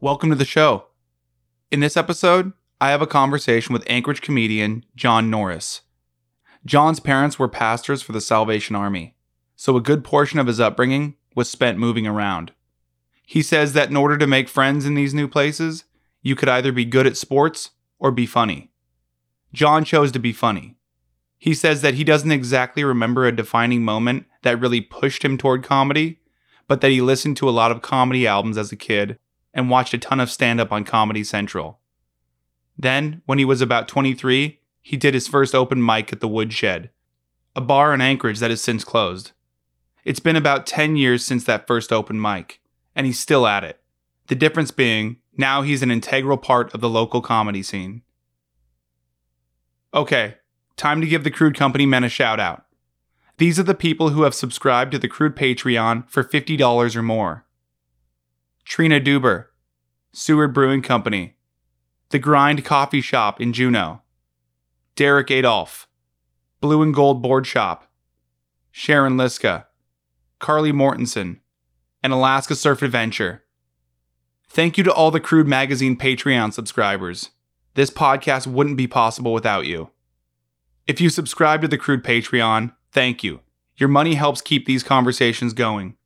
Welcome to the show. In this episode, I have a conversation with Anchorage comedian John Norris. John's parents were pastors for the Salvation Army, so a good portion of his upbringing was spent moving around. He says that in order to make friends in these new places, you could either be good at sports or be funny. John chose to be funny. He says that he doesn't exactly remember a defining moment that really pushed him toward comedy, but that he listened to a lot of comedy albums as a kid and watched a ton of stand up on Comedy Central. Then, when he was about 23, he did his first open mic at the Woodshed, a bar in Anchorage that has since closed. It's been about 10 years since that first open mic, and he's still at it. The difference being, now he's an integral part of the local comedy scene. Okay, time to give the Crude Company men a shout out. These are the people who have subscribed to the Crude Patreon for $50 or more. Trina Duber, Seward Brewing Company, The Grind Coffee Shop in Juneau, Derek Adolph, Blue and Gold Board Shop, Sharon Liska, Carly Mortensen, and Alaska Surf Adventure. Thank you to all the Crude Magazine Patreon subscribers. This podcast wouldn't be possible without you. If you subscribe to the Crude Patreon, thank you. Your money helps keep these conversations going.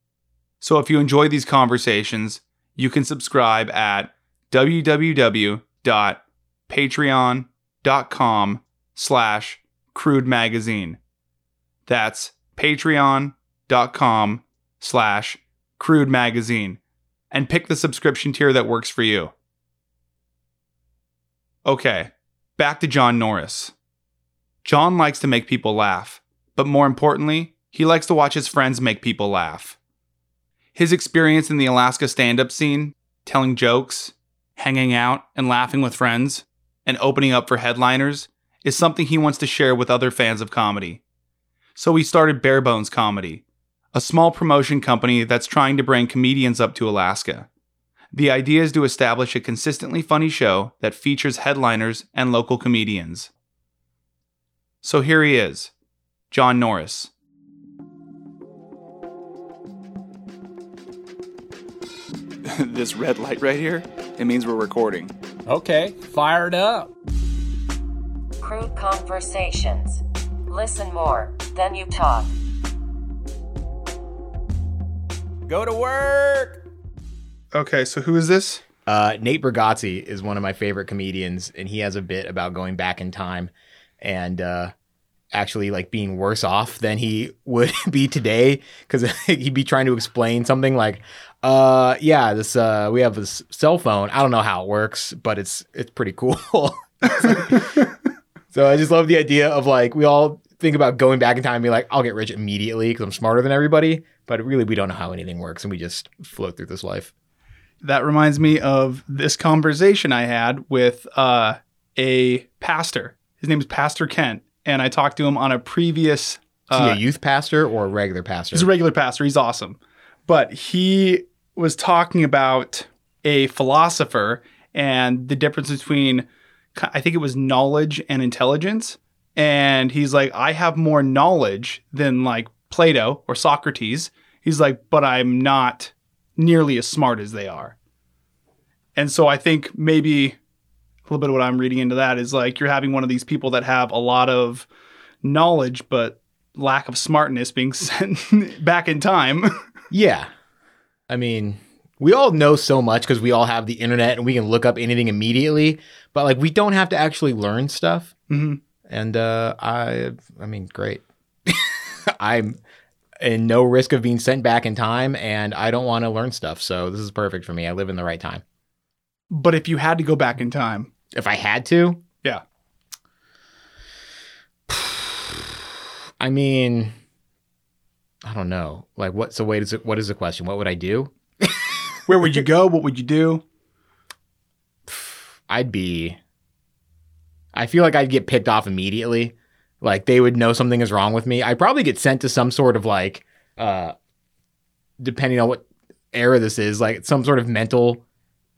So if you enjoy these conversations, you can subscribe at www.patreon.com slash crude magazine. That's patreon.com slash crude magazine and pick the subscription tier that works for you. Okay, back to John Norris. John likes to make people laugh, but more importantly, he likes to watch his friends make people laugh. His experience in the Alaska stand up scene, telling jokes, hanging out and laughing with friends, and opening up for headliners is something he wants to share with other fans of comedy. So he started Barebones Comedy, a small promotion company that's trying to bring comedians up to Alaska. The idea is to establish a consistently funny show that features headliners and local comedians. So here he is, John Norris. this red light right here, it means we're recording. Okay, fired up. Crude conversations. Listen more, then you talk. Go to work. Okay, so who is this? Uh, Nate Bargatze is one of my favorite comedians, and he has a bit about going back in time and uh, actually like being worse off than he would be today because he'd be trying to explain something like, uh, yeah, this uh, we have this cell phone. I don't know how it works, but it's it's pretty cool. so I just love the idea of like we all think about going back in time and be like, I'll get rich immediately because I'm smarter than everybody. But really, we don't know how anything works, and we just float through this life. That reminds me of this conversation I had with uh, a pastor. His name is Pastor Kent, and I talked to him on a previous. Is he Uh, a youth pastor or a regular pastor? he's a regular pastor. He's awesome, but he was talking about a philosopher and the difference between, I think it was knowledge and intelligence. And he's like, I have more knowledge than like Plato or Socrates. He's like, but I'm not nearly as smart as they are. And so I think maybe little bit of what I'm reading into that is like you're having one of these people that have a lot of knowledge, but lack of smartness being sent back in time. Yeah. I mean, we all know so much because we all have the internet and we can look up anything immediately, but like we don't have to actually learn stuff. Mhm. And uh, I, I mean, great. I'm in no risk of being sent back in time, and I don't want to learn stuff. So this is perfect for me. I live in the right time. But if you had to go back in time, If I had to, yeah, I mean, I don't know. Like, what? So wait, is it? What is the question? What would I do? where would you go? What would you do? I'd be. I feel like I'd get picked off immediately. Like they would know something is wrong with me. I'd probably get sent to some sort of like, uh, depending on what era this is, like some sort of mental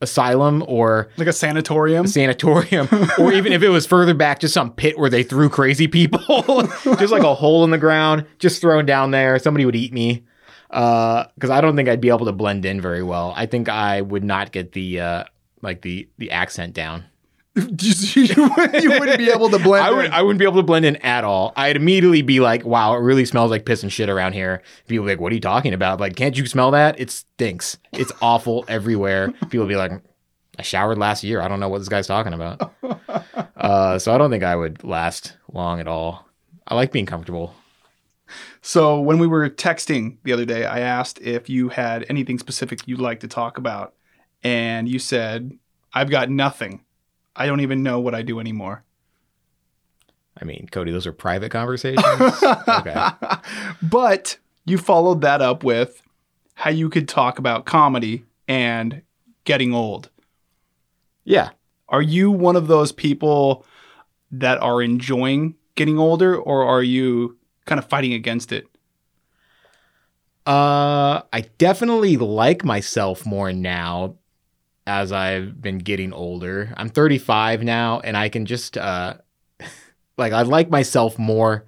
asylum or Like a sanatorium. a sanatorium, or even if it was further back, just some pit where they threw crazy people, just like a hole in the ground, just thrown down there. Somebody would eat me because I don't think I'd be able to blend in very well. I think I would not get the uh, like the the accent down. you, wouldn't be able to blend I would in. I wouldn't be able to blend in at all. I'd immediately be like, "Wow, it really smells like piss and shit around here." People be like, "What are you talking about?" Like, can't you smell that? It stinks. It's awful everywhere. People be like, "I showered last year. I don't know what this guy's talking about." uh, so I don't think I would last long at all. I like being comfortable. So when we were texting the other day, I asked if you had anything specific you'd like to talk about, and you said, "I've got nothing. I don't even know what I do anymore." I mean, Cody, those are private conversations. okay. but you followed that up with how you could talk about comedy and getting old. Yeah. Are you one of those people that are enjoying getting older, or are you kind of fighting against it? Uh, I definitely like myself more now as I've been getting older. I'm 35 now, and I can just uh, like I like myself more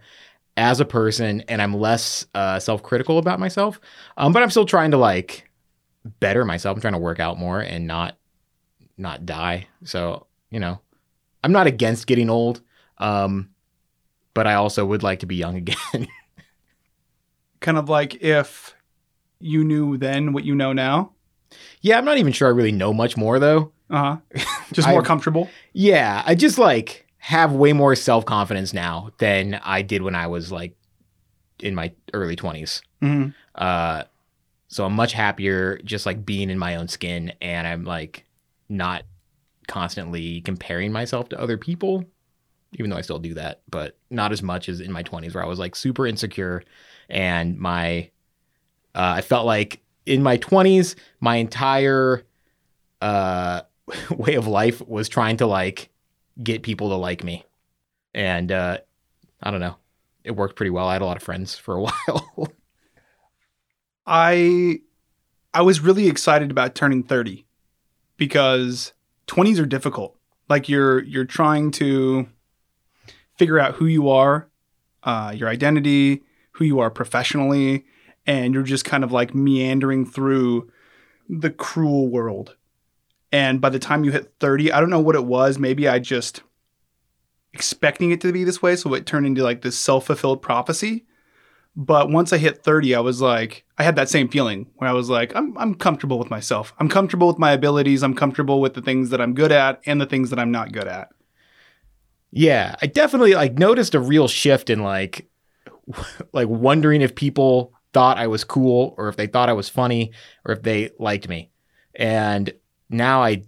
as a person, and I'm less uh, self-critical about myself. Um, but I'm still trying to like better myself. I'm trying to work out more and not not die. So you know, I'm not against getting old. Um, but I also would like to be young again. Kind of like if you knew then what you know now. Yeah, I'm not even sure I really know much more though. Uh huh. Just more I've- comfortable. Yeah, I just like have way more self confidence now than I did when I was like in my early 20s. hmm Uh, so I'm much happier just like being in my own skin and I'm like not constantly comparing myself to other people, even though I still do that, but not as much as in my 20s where I was like super insecure and my, uh, I felt like in my 20s, my entire uh, way of life was trying to like get people to like me. And uh, I don't know. It worked pretty well. I had a lot of friends for a while. I I was really excited about turning 30 because 20s are difficult. Like you're you're trying to figure out who you are, uh, your identity, who you are professionally, and you're just kind of like meandering through the cruel world. And by the time you hit 30, I don't know what it was. Maybe I just expecting it to be this way, so it turned into like this self-fulfilled prophecy. But once I hit 30, I was like, I had that same feeling where I was like, I'm, I'm comfortable with myself. I'm comfortable with my abilities. I'm comfortable with the things that I'm good at and the things that I'm not good at. Yeah, I definitely like noticed a real shift in like like wondering if people thought I was cool or if they thought I was funny or if they liked me. And now I,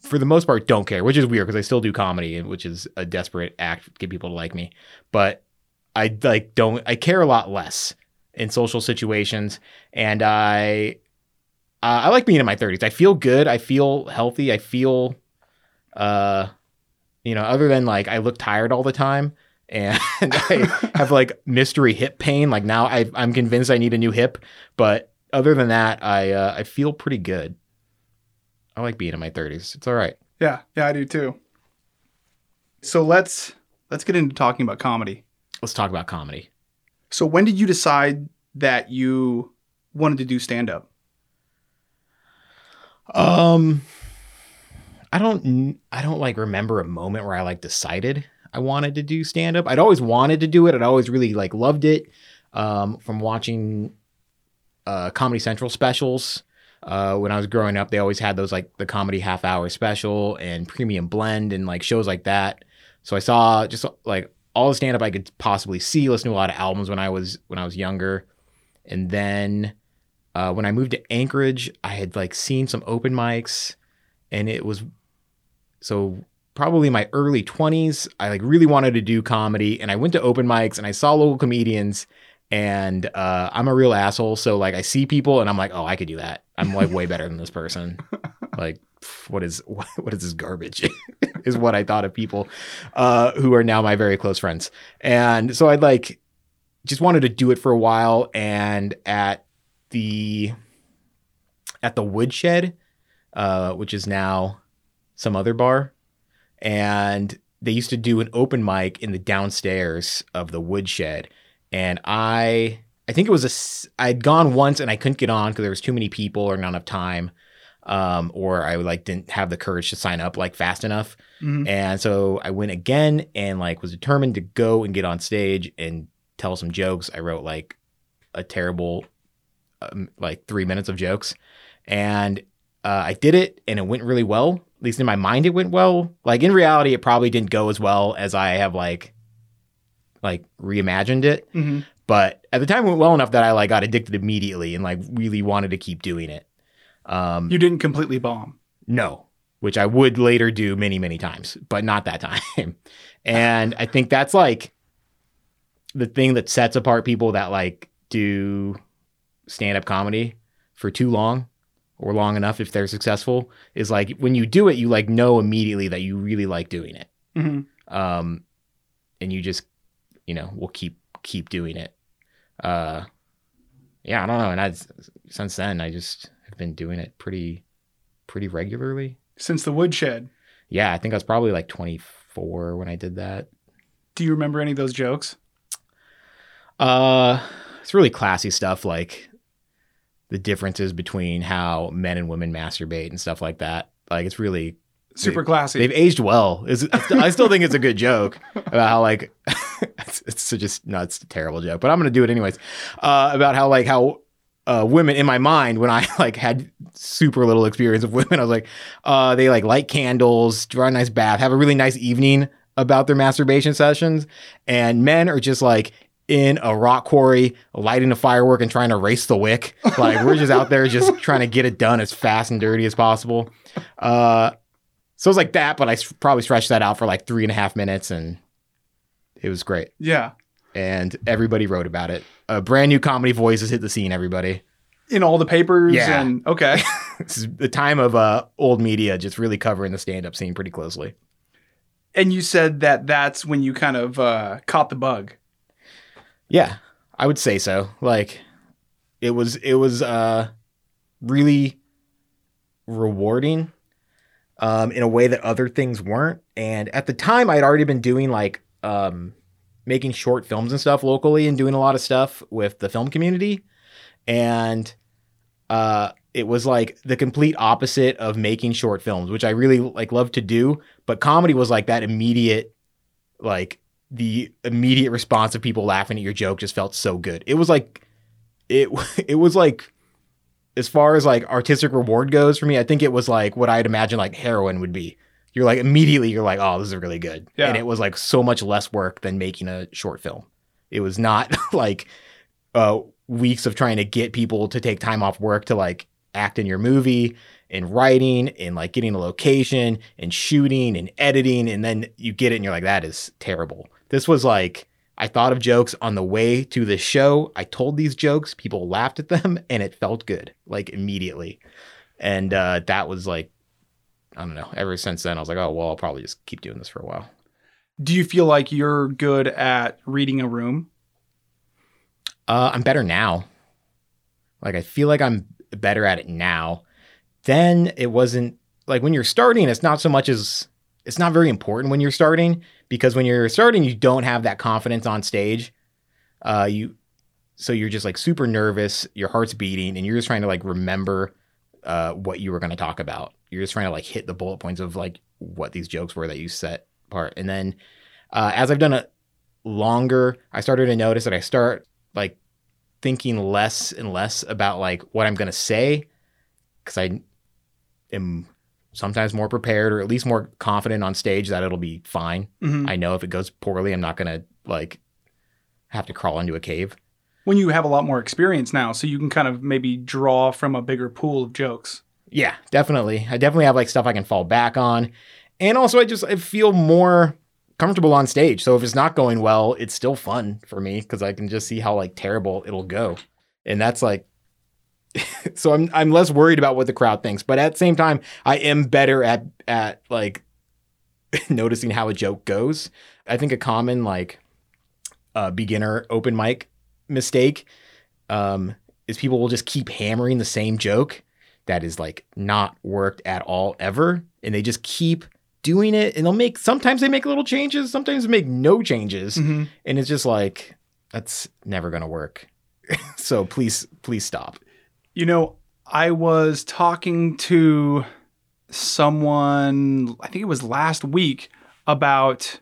for the most part don't care, which is weird because I still do comedy which is a desperate act to get people to like me. But I like don't I care a lot less in social situations and I uh, I like being in my 30s. I feel good, I feel healthy, I feel uh you know, other than like I look tired all the time and I have like mystery hip pain. Like now I, I'm convinced I need a new hip, but other than that, I uh, I feel pretty good. I like being in my 30s. It's all right. Yeah, yeah, I do too. So let's let's get into talking about comedy. Let's talk about comedy. So when did you decide that you wanted to do stand up? Um, I don't I don't like remember a moment where I like decided I wanted to do stand up. I'd always wanted to do it. I'd always really like loved it. Um, from watching uh, Comedy Central specials. Uh, when I was growing up, they always had those like the comedy half hour special and premium blend and like shows like that. So I saw just like all the stand up I could possibly see, listen to a lot of albums when I was when I was younger. And then uh, when I moved to Anchorage, I had like seen some open mics and it was so probably my early 20s. I like really wanted to do comedy and I went to open mics and I saw local comedians and uh, I'm a real asshole. So like I see people and I'm like, oh, I could do that. I'm like way better than this person. Like, what is what is this garbage? is what I thought of people uh, who are now my very close friends. And so I'd like just wanted to do it for a while. And at the at the woodshed, uh, which is now some other bar, and they used to do an open mic in the downstairs of the woodshed, and I I think it was a I'd gone once and I couldn't get on because there was too many people or not enough time, um, or I like didn't have the courage to sign up like fast enough. Mhm. And so I went again and like was determined to go and get on stage and tell some jokes. I wrote like a terrible, um, like three minutes of jokes, and uh, I did it and it went really well. At least in my mind, it went well. Like in reality, it probably didn't go as well as I have like, like reimagined it. Mhm. But at the time, it went well enough that I like got addicted immediately and like really wanted to keep doing it. Um, You didn't completely bomb. no, which I would later do many, many times, but not that time. and I think that's like the thing that sets apart people that like do stand up comedy for too long or long enough if they're successful is like when you do it, you like know immediately that you really like doing it. hmm Um, and you just, you know, will keep, keep doing it. Uh, yeah, I don't know. And I, since then, I just have been doing it pretty, pretty regularly. Since the woodshed, Yeah, I think I was probably like 24 when I did that. do you remember any of those jokes? Uh, it's really classy stuff like the differences between how men and women masturbate and stuff like that. Like it's really Super classy. they've aged well. It's, I still think it's a good joke about how like it's, it's just no, it's a terrible joke, but I'm gonna do it anyways. Uh, about how like how uh, women in my mind when I like had super little experience of women, I was like, uh, they like light candles, draw a nice bath, have a really nice evening about their masturbation sessions, and men are just like in a rock quarry lighting a firework and trying to race the wick. Like we're just out there just trying to get it done as fast and dirty as possible. Uh, so it was like that, but I probably stretched that out for like three and a half minutes, and it was great. yeah. And everybody wrote about it. A brand new comedy voice has hit the scene. Everybody. In all the papers Yeah. and okay. This is the time of uh, old media just really covering the stand-up scene pretty closely. and you said that that's when you kind of uh, caught the bug. Yeah, I would say so. Like it was it was uh really rewarding um in a way that other things weren't. And at the time I'd already been doing like um making short films and stuff locally and doing a lot of stuff with the film community. And uh it was like the complete opposite of making short films, which I really like love to do, but comedy was like that immediate like the immediate response of people laughing at your joke just felt so good. It was like it it was like as far as like artistic reward goes for me, I think it was like what I'd imagine like heroin would be. You're like immediately you're like, oh, this is really good. Yeah. And it was like so much less work than making a short film. It was not like uh weeks of trying to get people to take time off work to like act in your movie and writing and like getting a location and shooting and editing and then you get it and you're like that is terrible. This was like I thought of jokes on the way to the show. I told these jokes, people laughed at them and it felt good like immediately. And uh that was like I don't know. Ever since then I was like, "Oh, well, I'll probably just keep doing this for a while." Do you feel like you're good at reading a room? Uh, I'm better now. Like I feel like I'm better at it now. Then it wasn't like when you're starting. It's not so much as it's not very important when you're starting because when you're starting, you don't have that confidence on stage. Uh, you so you're just like super nervous. Your heart's beating, and you're just trying to like remember uh, what you were going to talk about. You're just trying to like hit the bullet points of like what these jokes were that you set apart. And then uh, as I've done it longer, I started to notice that I start like thinking less and less about like what I'm gonna say because I am sometimes more prepared or at least more confident on stage that it'll be fine. Mhm. I know if it goes poorly, I'm not gonna like have to crawl into a cave. When you have a lot more experience now, so you can kind of maybe draw from a bigger pool of jokes. Yeah, definitely. I definitely have like stuff I can fall back on. And also I just I feel more comfortable on stage. So if it's not going well, it's still fun for me because I can just see how like terrible it'll go. And that's like so I'm I'm less worried about what the crowd thinks. But at the same time, I am better at at like noticing how a joke goes. I think a common like uh, beginner open mic mistake um, is people will just keep hammering the same joke that is like not worked at all ever, and they just keep doing it, and they'll make sometimes they make little changes, sometimes they make no changes, Mhm. and it's just like that's never gonna work. so please, please stop. You know, I was talking to someone, I think it was last week, about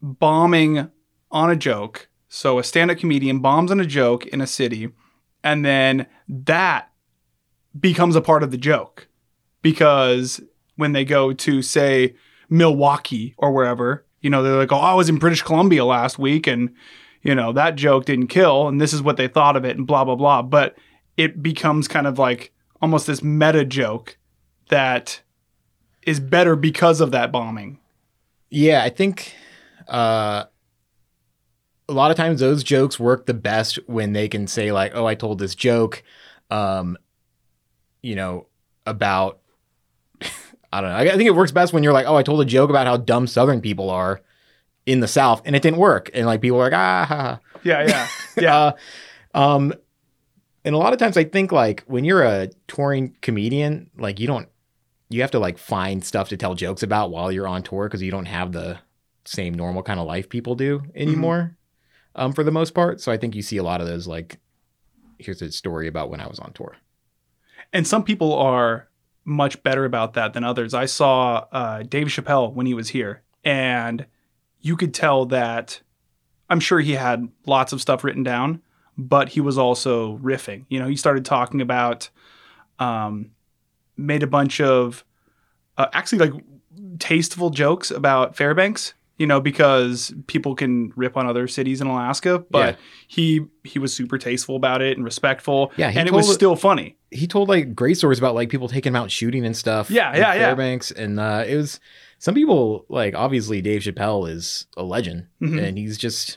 bombing on a joke. So a stand up comedian bombs on a joke in a city, and then that becomes a part of the joke. Because when they go to, say, Milwaukee or wherever, you know, they're like, oh, I was in British Columbia last week, and, you know, that joke didn't kill, and this is what they thought of it, and blah, blah, blah. But it becomes kind of like almost this meta joke that is better because of that bombing. Yeah, I think uh, a lot of times those jokes work the best when they can say like, "Oh, I told this joke," um, you know, about I don't know. I think it works best when you're like, "Oh, I told a joke about how dumb Southern people are in the South," and it didn't work, and like people are like, "Ah." Ha, ha. Yeah, yeah, yeah. Uh, um, and a lot of times I think like when you're a touring comedian, like you don't, you have to like find stuff to tell jokes about while you're on tour because you don't have the same normal kind of life people do anymore, um, for the most part. So I think you see a lot of those like, here's a story about when I was on tour. and some people are much better about that than others. I saw uh, Dave Chappelle when he was here, and you could tell that I'm sure he had lots of stuff written down, but he was also riffing. You know, he started talking about, um, made a bunch of uh, actually like tasteful jokes about Fairbanks. You know, because people can rip on other cities in Alaska, but Yeah. he he was super tasteful about it and respectful. Yeah, and it was still funny. He told like great stories about like people taking him out shooting and stuff. Yeah, yeah, yeah. Fairbanks, and uh, it was some people like obviously Dave Chappelle is a legend, Mhm. and he's just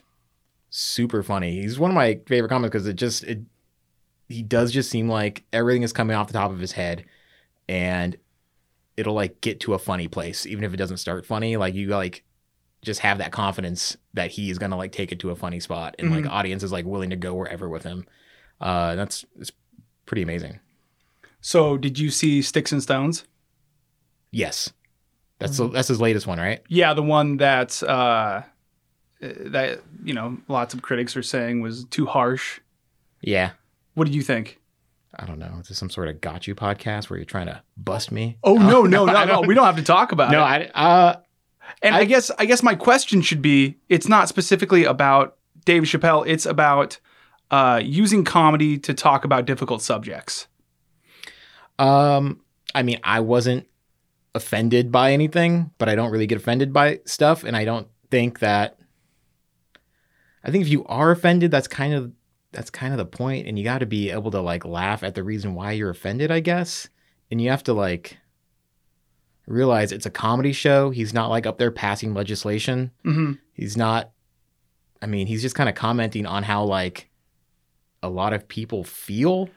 super funny. He's one of my favorite comics because it just it he does just seem like everything is coming off the top of his head, and it'll like get to a funny place even if it doesn't start funny. Like you like just have that confidence that he is gonna like take it to a funny spot, and like Mhm. audience is like willing to go wherever with him. Uh, that's it's pretty amazing. So, did you see Sticks and Stones? Yes. That's the, that's his latest one, right? Yeah, the one that uh, that you know lots of critics are saying was too harsh. Yeah. What did you think? I don't know. Is this some sort of got you podcast where you're trying to bust me? Oh no, no, no, no! We don't have to talk about No, it. I uh And I, I- guess I guess my question should be: It's not specifically about Dave Chappelle. It's about uh, using comedy to talk about difficult subjects. um I mean, I wasn't offended by anything, but I don't really get offended by stuff and I don't think that I think if you are offended, that's kind of that's kind of the point and you got to be able to like laugh at the reason why you're offended, I guess. And you have to like realize it's a comedy show. He's not like up there passing legislation. hmm he's not i mean he's just kind of commenting on how like a lot of people feel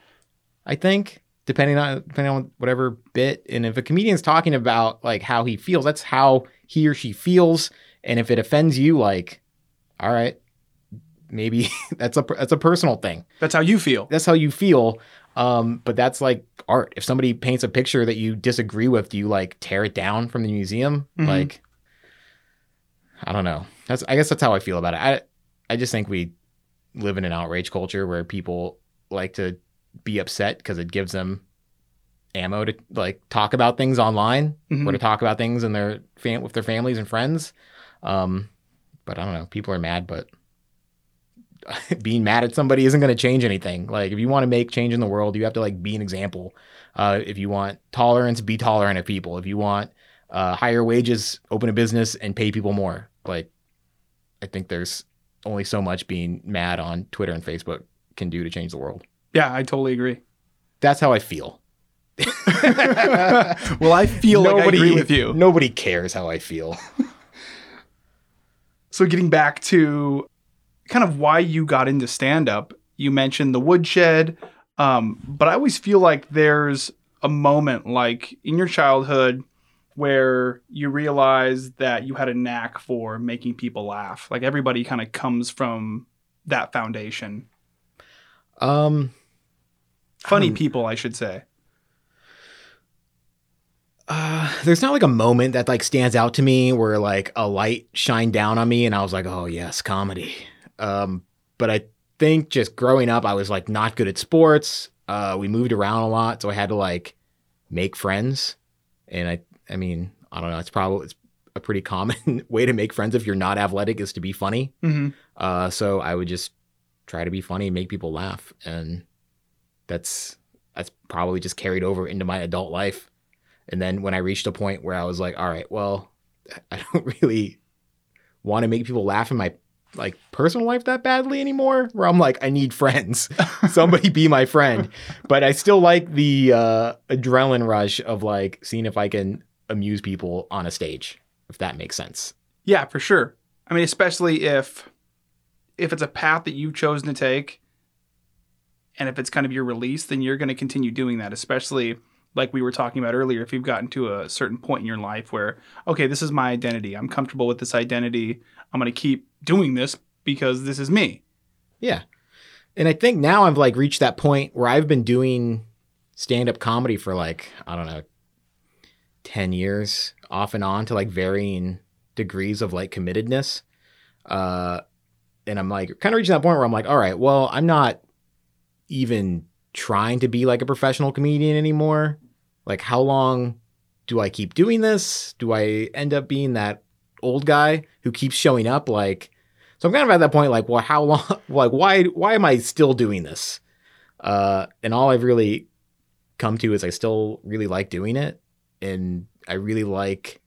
i think depending on depending on whatever bit and if a comedian's talking about like how he feels that's how he or she feels and if it offends you like all right maybe that's a that's a personal thing. That's how you feel. that's how you feel. Um but that's like art. If somebody paints a picture that you disagree with do you like tear it down from the museum? Mhm. like i don't know. That's i guess that's how i feel about it. I i just think we live in an outrage culture where people like to be upset because it gives them ammo to like talk about things online Mhm. or to talk about things in their fam- with their families and friends. Um but i don't know. People are mad but being mad at somebody isn't going to change anything. Like if you want to make change in the world, you have to like be an example. Uh, if you want tolerance, be tolerant of people. If you want uh, higher wages, open a business and pay people more. Like I think there's only so much being mad on Twitter and Facebook can do to change the world. Yeah, I totally agree. That's how I feel. well, I feel like I agree with you. Nobody cares how I feel. So getting back to kind of why you got into stand up, you mentioned the woodshed, um, but I always feel like there's a moment like in your childhood where you realize that you had a knack for making people laugh. Like everybody kind of comes from that foundation. Um, Funny Um, people, I should say. Uh, there's not like a moment that like stands out to me where like a light shined down on me and I was like, oh yes, comedy. Um, but I think just growing up, I was like not good at sports. Uh, we moved around a lot, so I had to like make friends. And I, I mean, I don't know. It's probably it's a pretty common way to make friends if you're not athletic is to be funny. Mm-hmm. Uh, so I would just try to be funny, and make people laugh, and that's that's probably just carried over into my adult life. And then when I reached a point where I was like, all right, well, I don't really want to make people laugh in my like personal life that badly anymore where I'm like I need friends. Somebody be my friend. But I still like the uh adrenaline rush of like seeing if I can amuse people on a stage, if that makes sense. Yeah, for sure. I mean, especially if if it's a path that you've chosen to take and if it's kind of your release, then you're going to continue doing that, especially like we were talking about earlier, if you've gotten to a certain point in your life where, okay, this is my identity. I'm comfortable with this identity. I'm going to keep doing this because this is me. Yeah. And I think now I've like reached that point where I've been doing stand up comedy for like, I don't know, 10 years off and on to like varying degrees of like committedness. Uh, and I'm like kind of reaching that point where I'm like, all right, well, I'm not even trying to be like a professional comedian anymore. Like, how long do I keep doing this? Do I end up being that old guy who keeps showing up? Like, so I'm kind of at that point, like, well, how long? Like, why? Why am I still doing this? Uh, and all I've really come to is I still really like doing it, and I really like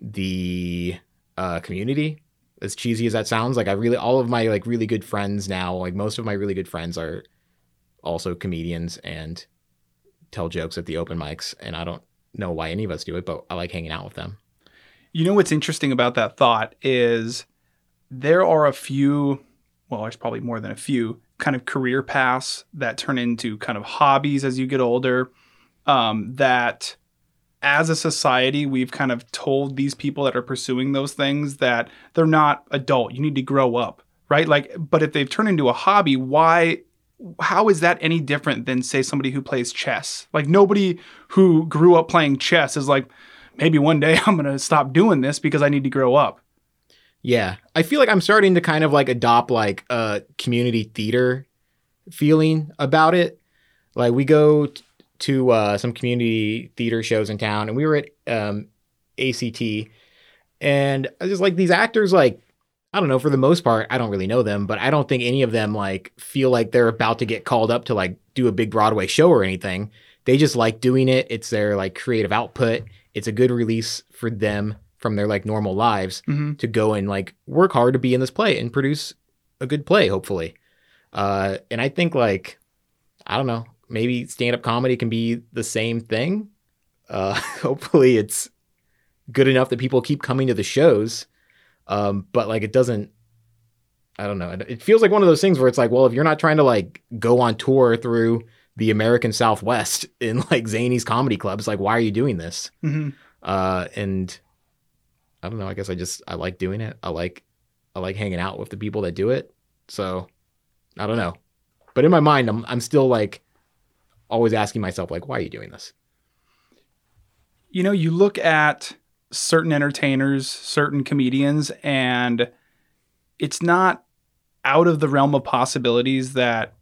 the uh, community. As cheesy as that sounds, like I really all of my like really good friends now, like most of my really good friends are also comedians and tell jokes at the open mics, and I don't know why any of us do it, but I like hanging out with them. You know what's interesting about that thought is there are a few, well, there's probably more than a few kind of career paths that turn into kind of hobbies as you get older. Um, that as a society, we've kind of told these people that are pursuing those things that they're not adult. You need to grow up, right? Like, but if they've turned into a hobby, why? How is that any different than, say, somebody who plays chess? Like, nobody who grew up playing chess is like, maybe one day I'm going to stop doing this because I need to grow up. Yeah, I feel like I'm starting to kind of like adopt like a community theater feeling about it. Like we go t- to uh, some community theater shows in town, and we were at um, ACT, and I just like these actors. Like I don't know, for the most part, I don't really know them, but I don't think any of them like feel like they're about to get called up to like do a big Broadway show or anything. They just like doing it. It's their like creative output. It's a good release for them from their like normal lives Mhm. to go and like work hard to be in this play and produce a good play, hopefully. Uh, and I think like I don't know, maybe stand up comedy can be the same thing. Uh, hopefully, it's good enough that people keep coming to the shows. Um, but like it doesn't. I don't know. It- It feels like one of those things where it's like, well, if you're not trying to like go on tour through the American Southwest in like Zanies comedy clubs, like why are you doing this? Mm-hmm. uh and i don't know i guess i just i like doing it i like i like hanging out with the people that do it so i don't know but in my mind i'm i'm still like always asking myself like why are you doing this you know, you look at certain entertainers, certain comedians, and it's not out of the realm of possibilities that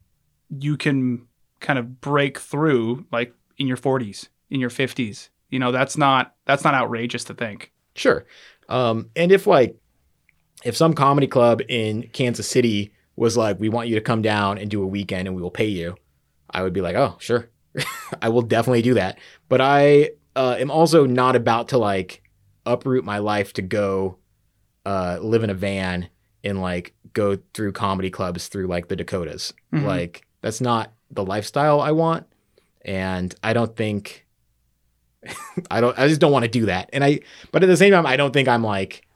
you can kind of break through like in your 40s, in your 50s. You know, that's not that's not outrageous to think. Sure um and if like if some comedy club in kansas city was like we want you to come down and do a weekend and we will pay you i would be like oh sure i will definitely do that but i uh, am also not about to like uproot my life to go uh, live in a van and like go through comedy clubs through like the Dakotas. Mhm. Like that's not the lifestyle I want, and I don't think I don't. I just don't want to do that. And I, but at the same time, I don't think I'm like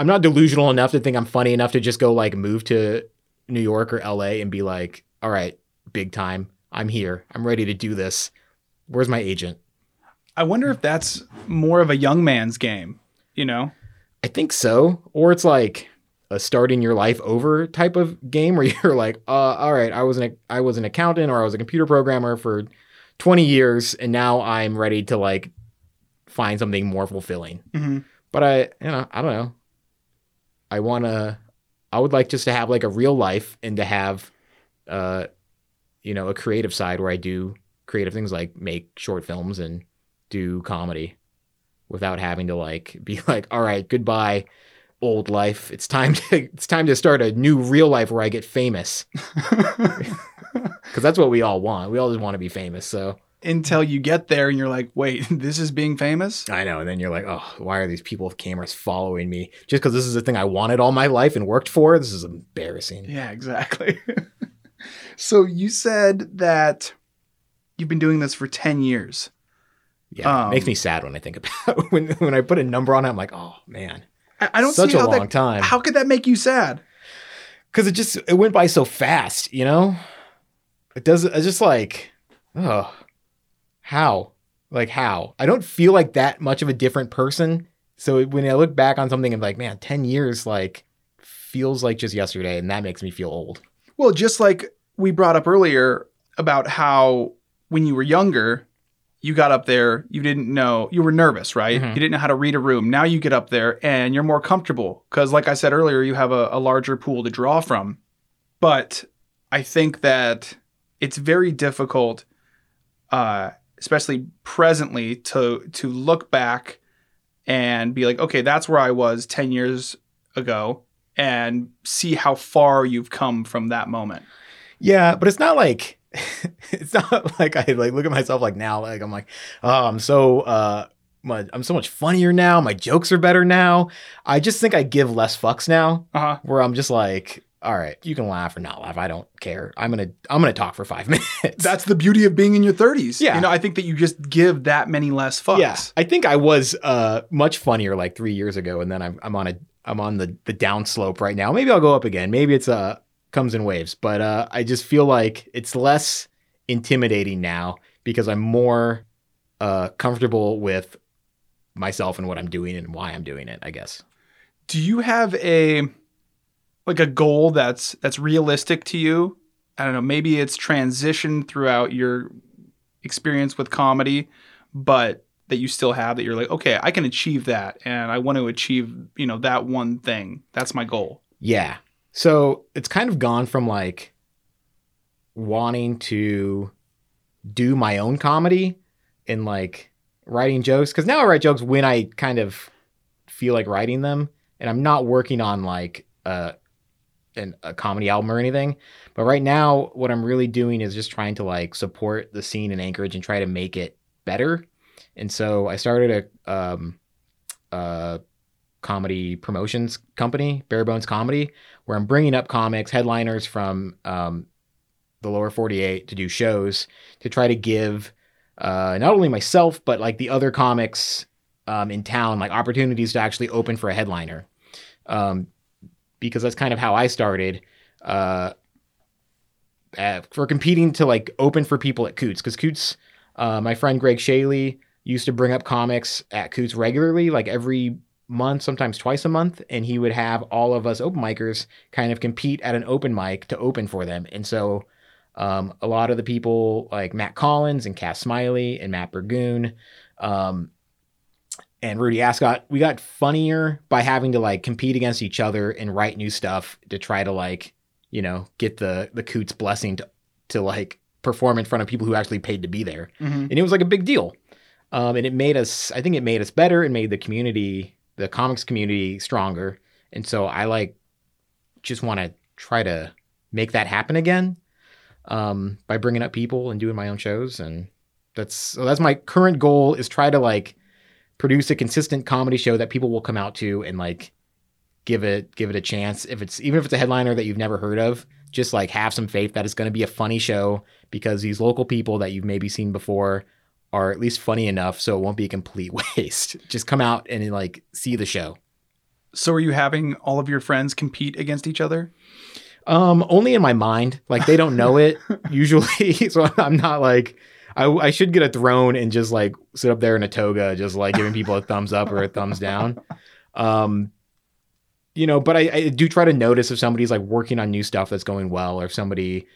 I'm not delusional enough to think I'm funny enough to just go like move to New York or LA and be like, all right, big time, I'm here, I'm ready to do this. Where's my agent? I wonder if that's more of a young man's game, you know? I think so. Or it's like a starting your life over type of game where you're like, uh, all right, I was an I was an accountant or I was a computer programmer for 20 years and now I'm ready to like find something more fulfilling. Mhm. But I, you know, I don't know. I want to, I would like just to have like a real life and to have, uh, you know, a creative side where I do creative things like make short films and do comedy without having to like be like, all right, goodbye, old life. It's time to, it's time to start a new real life where I get famous. Cause that's what we all want. We all just want to be famous. So Until you get there and you're like, wait, this is being famous? I know. And then you're like, oh, why are these people with cameras following me? Just because this is the thing I wanted all my life and worked for? This is embarrassing. Yeah, exactly. so you said that you've been doing this for 10 years. Yeah. Um, makes me sad when I think about when when I put a number on it, I'm like, oh man. I, I don't Such see a how long that, time. How could that make you sad? Cause it just it went by so fast, you know? It does it's just like, oh how? Like how? I don't feel like that much of a different person. So when I look back on something, I'm like, man, 10 years like feels like just yesterday, and that makes me feel old. Well, just like we brought up earlier about how when you were younger, you got up there, you didn't know, you were nervous, right? Mhm. You didn't know how to read a room. Now you get up there and you're more comfortable because, like I said earlier, you have a, a larger pool to draw from. But I think that it's very difficult, uh, especially presently, to to look back and be like, okay, that's where I was ten years ago, and see how far you've come from that moment. Yeah, but it's not like it's not like I like look at myself like now like I'm like oh I'm so uh my, I'm so much funnier now. My jokes are better now. I just think I give less fucks now. Uh huh. Where I'm just like, all right, you can laugh or not laugh. I don't care. I'm gonna I'm gonna talk for five minutes. That's the beauty of being in your 30s. Yeah. You know, I think that you just give that many less fucks. yeah. I think I was uh much funnier like three years ago, and then I'm I'm on a I'm on the the downslope right now. Maybe I'll go up again. Maybe it's uh comes in waves, but uh I just feel like it's less intimidating now because I'm more uh comfortable with myself and what I'm doing and why I'm doing it. I guess. Do you have a like a goal that's that's realistic to you? I don't know, maybe it's transitioned throughout your experience with comedy, but that you still have that you're like, okay, I can achieve that and I want to achieve, you know, that one thing. That's my goal. Yeah. So it's kind of gone from like wanting to do my own comedy and like writing jokes because now I write jokes when I kind of feel like writing them, and I'm not working on like a an, a comedy album or anything. But right now, what I'm really doing is just trying to like support the scene in Anchorage and try to make it better. And so I started a um, a comedy promotions company, Bare Bones Comedy, where I'm bringing up comics, headliners from um, the lower 48 to do shows to try to give uh, not only myself, but like the other comics um, in town, like opportunities to actually open for a headliner. Um, because that's kind of how I started uh, for competing to like open for people at Koots. Because Koots, uh, my friend Greg Shaley used to bring up comics at Koots regularly, like every month, sometimes twice a month, and he would have all of us open micers kind of compete at an open mic to open for them. And so um, a lot of the people like Matt Collins and Cass Smiley and Matt Burgoon um, and Rudy Ascot, we got funnier by having to like compete against each other and write new stuff to try to like, you know, get the the Koots blessing to to like perform in front of people who actually paid to be there Mm-hmm. and it was like a big deal. Um, and it made us, I think it made us better. and made the community, the comics community, stronger. And so I like just want to try to make that happen again um, by bringing up people and doing my own shows. And that's so that's my current goal is try to like produce a consistent comedy show that people will come out to and like give it give it a chance. If it's even if it's a headliner that you've never heard of, just like have some faith that it's going to be a funny show because these local people that you've maybe seen before are at least funny enough so it won't be a complete waste. Just come out and like see the show. So are you having all of your friends compete against each other? Um, only in my mind. Like they don't know it usually, so I'm not like I, I should get a throne and just like sit up there in a toga, just like giving people a thumbs up or a thumbs down. Um, you know, but I, I do try to notice if somebody's like working on new stuff that's going well, or if somebody,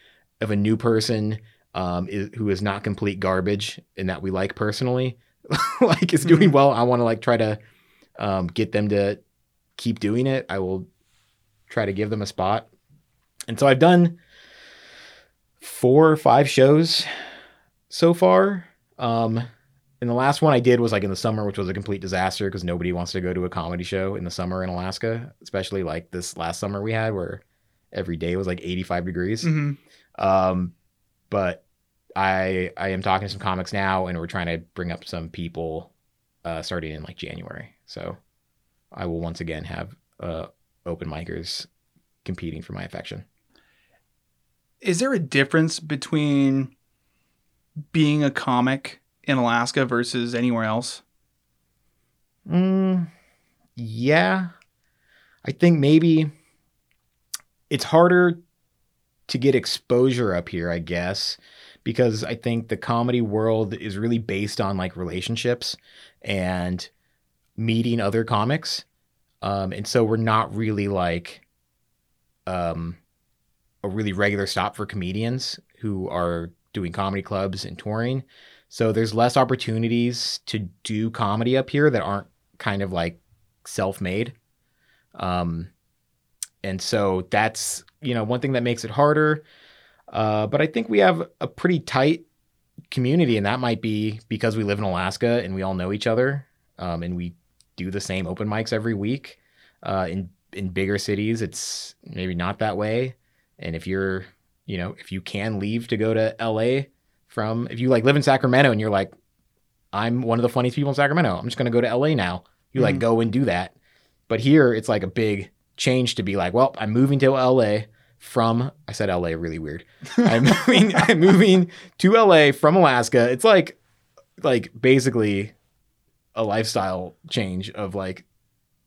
if a new person um, is, who is not complete garbage and that we like personally, like is doing well, I want to like try to um, get them to keep doing it. I will try to give them a spot. And so I've done four or five shows so far. Um, and the last one I did was like in the summer, which was a complete disaster because nobody wants to go to a comedy show in the summer in Alaska, especially like this last summer we had where every day was like 85 degrees. hmm Um, but I I am talking to some comics now, and we're trying to bring up some people uh, starting in like January. So I will once again have uh, open micers competing for my affection. Is there a difference between being a comic in Alaska versus anywhere else? Mm, yeah, I think maybe it's harder to get exposure up here, I guess, because I think the comedy world is really based on like relationships and meeting other comics. Um, and so we're not really like um, a really regular stop for comedians who are doing comedy clubs and touring. So there's less opportunities to do comedy up here that aren't kind of like self-made. Um, and so that's you know one thing that makes it harder. Uh, but I think we have a pretty tight community, and that might be because we live in Alaska and we all know each other, um, and we do the same open mics every week. Uh, in in bigger cities, it's maybe not that way. And if you're, you know, if you can leave to go to LA from, if you like live in Sacramento and you're like, I'm one of the funniest people in Sacramento, I'm just gonna go to LA now. You like Mhm. go and do that. But here, it's like a big change to be like, well, I'm moving to LA from. I said LA really weird. I'm moving. I'm moving to LA from Alaska. It's like, like basically, a lifestyle change of like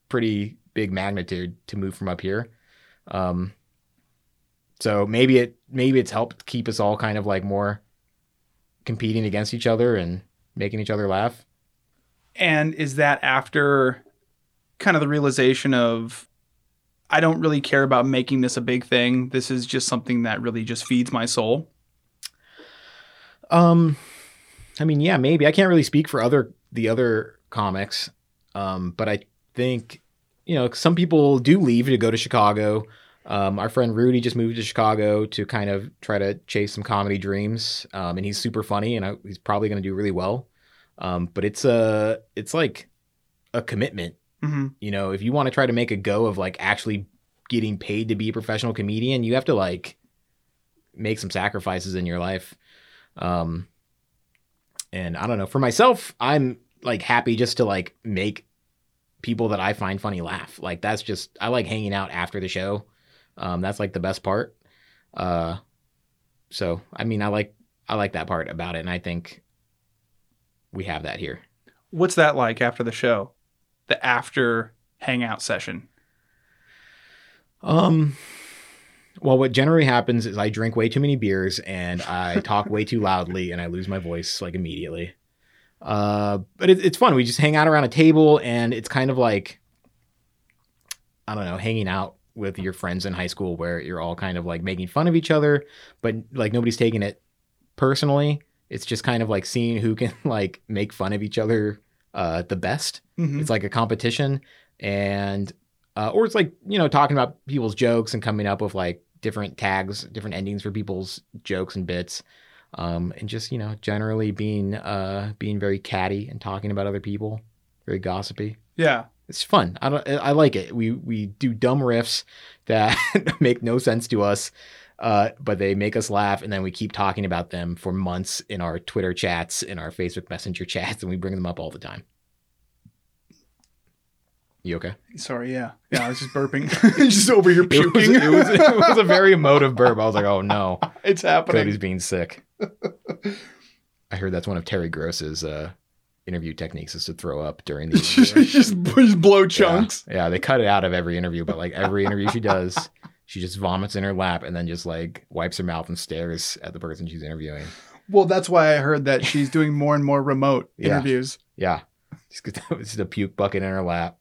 pretty big magnitude to move from up here. Um, so maybe it maybe it's helped keep us all kind of like more competing against each other and making each other laugh. And is that after kind of the realization of I don't really care about making this a big thing. This is just something that really just feeds my soul. Um, I mean, yeah, maybe I can't really speak for other the other comics, um, but I think you know some people do leave to go to Chicago. Um, our friend Rudy just moved to Chicago to kind of try to chase some comedy dreams, um, and he's super funny, and I, he's probably going to do really well. Um, but it's a it's like a commitment. Hmm you know if you want to try to make a go of like actually getting paid to be a professional comedian you have to like make some sacrifices in your life. Um and i don't know for myself i'm like happy just to like make people that i find funny laugh. Like that's just i like hanging out after the show um that's like the best part uh so i mean i like i like that part about it and i think we have that here What's that like after the show? The after hangout session. Um, well, what generally happens is I drink way too many beers and I talk way too loudly and I lose my voice like immediately. Uh, but it, it's fun. We just hang out around a table and it's kind of like, I don't know, hanging out with your friends in high school where you're all kind of like making fun of each other, but like nobody's taking it personally. It's just kind of like seeing who can like make fun of each other uh, the best. Mhm. It's like a competition, and uh, or it's like you know talking about people's jokes and coming up with like different tags, different endings for people's jokes and bits, um, and just you know generally being uh, being very catty and talking about other people, very gossipy. Yeah. It's fun. I don't. I like it. We we do dumb riffs that make no sense to us, uh, but they make us laugh, and then we keep talking about them for months in our Twitter chats, in our Facebook Messenger chats, and we bring them up all the time. You okay? Sorry, yeah. Yeah, I was just burping. just over here It was, puking. it, was, it was a very emotive burp. I was like, oh no, it's happening. Cody's being sick. I heard that's one of Terry Gross's uh, interview techniques is to throw up during the just, interview. just, blow chunks. Yeah, they cut it out of every interview, but like every interview she does, she just vomits in her lap and then just like wipes her mouth and stares at the person she's interviewing. Well, that's why I heard that she's doing more and more remote Yeah. interviews. Yeah, she's got just a puke bucket in her lap.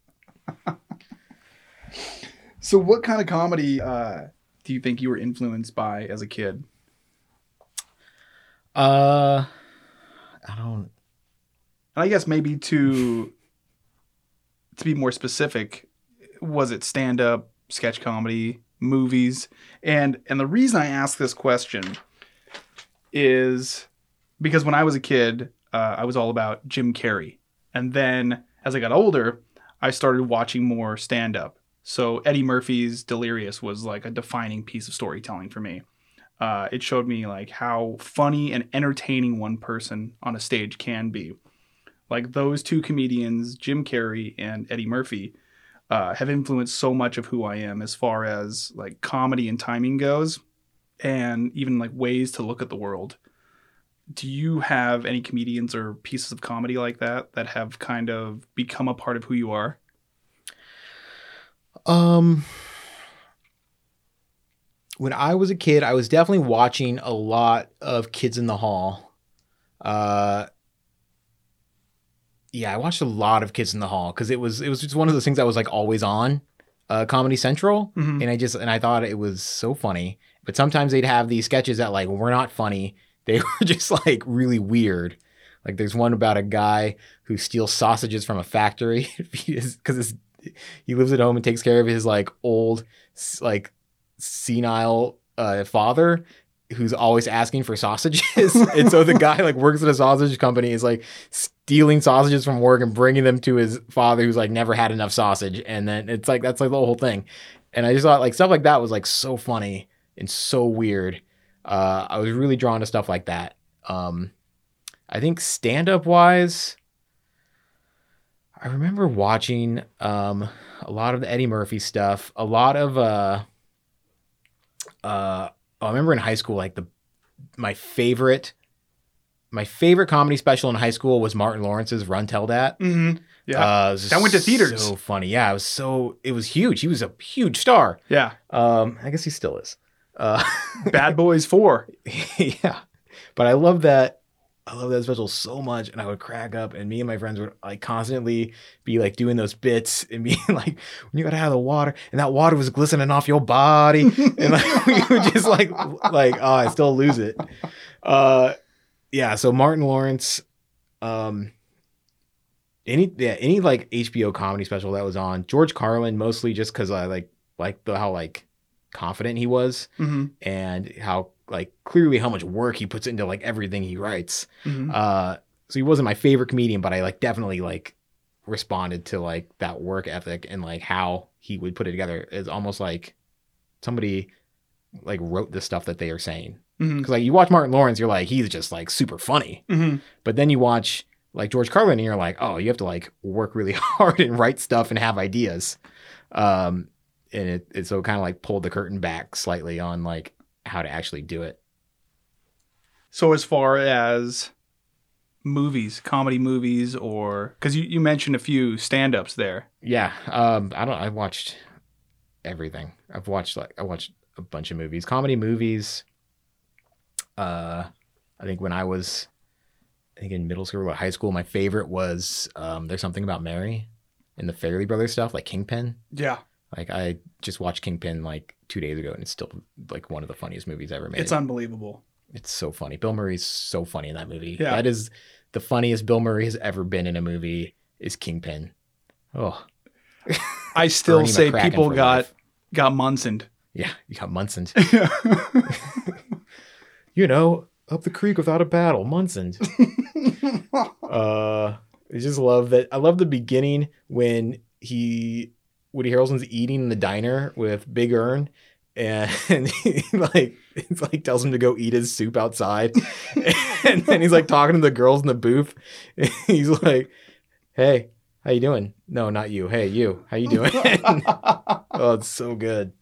So, what kind of comedy uh, do you think you were influenced by as a kid? Uh, I don't. And I guess maybe to to be more specific, was it stand up, sketch comedy, movies? And and the reason I ask this question is because when I was a kid, uh, I was all about Jim Carrey, and then as I got older, I started watching more stand up. So Eddie Murphy's Delirious was like a defining piece of storytelling for me. Uh, it showed me like how funny and entertaining one person on a stage can be. Like those two comedians, Jim Carrey and Eddie Murphy, uh, have influenced so much of who I am as far as like comedy and timing goes, and even like ways to look at the world. Do you have any comedians or pieces of comedy like that that have kind of become a part of who you are? Um, when I was a kid, I was definitely watching a lot of Kids in the Hall. Uh, yeah, I watched a lot of Kids in the Hall because it was it was just one of those things that was like always on uh, Comedy Central, Mhm. and I just and I thought it was so funny. But sometimes they'd have these sketches that like were not funny; they were just like really weird. Like there's one about a guy who steals sausages from a factory because he lives at home and takes care of his like old like senile uh, father who's always asking for sausages. And so the guy like works at a sausage company is like stealing sausages from work and bringing them to his father who's like never had enough sausage. And then it's like that's like the whole thing. And i just thought like stuff like that was like so funny and so weird. Uh i was really drawn to stuff like that. Um i think stand up wise I remember watching um, a lot of the Eddie Murphy stuff, a lot of uh, uh, I remember in high school, like the my favorite, my favorite comedy special in high school was Martin Lawrence's Runteldat. Mm-hmm. Yeah. uh, That went to theaters. So funny, yeah. It was so it was huge. He was a huge star. yeah. Um, I guess he still is. Uh, Bad Boys 4. yeah, but I love that. I love that special so much, and I would crack up, and me and my friends would like constantly be like doing those bits and being like, "When you got out of the water, and that water was glistening off your body," and like we would just like, like, oh, I still lose it. Uh, yeah. So Martin Lawrence, um, any yeah, any like HBO comedy special that was on George Carlin, mostly just because I like like the how like confident he was Mm-hmm. and how like clearly how much work he puts into like everything he writes. Mm-hmm. Uh, so he wasn't my favorite comedian, but I like definitely like responded to like that work ethic and like how he would put it together. It's almost like somebody like wrote the stuff that they are saying. Mm-hmm. Because like you watch Martin Lawrence, you're like he's just like super funny, Mm-hmm. but then you watch like George Carlin, and you're like, oh, you have to like work really hard and write stuff and have ideas. Um, and it, it so kind of like pulled the curtain back slightly on like how to actually do it. So as far as movies, comedy movies, or because you, you mentioned a few stand-ups there. Yeah. Um, I don't. I watched everything. I've watched like I watched a bunch of movies, comedy movies. Uh, I think when I was, I think in middle school or high school, my favorite was um, "There's Something About Mary," and the Farrelly Brothers stuff, like Kingpin. Yeah, Like I just watched Kingpin like two days ago, and it's still like one of the funniest movies ever made. it's unbelievable. It's so funny. Bill Murray's so funny in that movie. Yeah. That is the funniest Bill Murray has ever been in a movie. Is Kingpin. Oh I still say people got life. got Munsoned. yeah, you got Munson. you know, up the creek without a paddle, Munson. uh, I just love that. I love the beginning when he Woody Harrelson's eating in the diner with Big Ern, and, he like it's like tells him to go eat his soup outside, and then he's like talking to the girls in the booth. He's like, "Hey, how you doing? No, not you. Hey, you. How you doing?" oh, it's so good.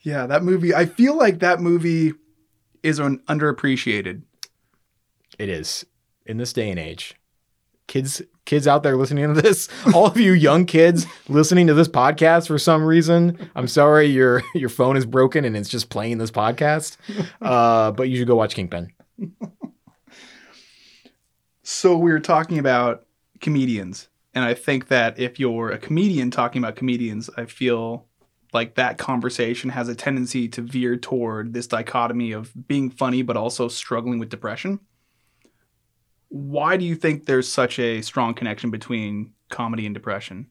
yeah, that movie. I feel like that movie is un- underappreciated. It is in this day and age. Kids kids out there listening to this, all of you young kids listening to this podcast for some reason, I'm sorry your your phone is broken and it's just playing this podcast. Uh, but you should go watch Kingpin. So we were talking about comedians, and I think that if you're a comedian talking about comedians, I feel like that conversation has a tendency to veer toward this dichotomy of being funny but also struggling with depression. Why do you think there's such a strong connection between comedy and depression?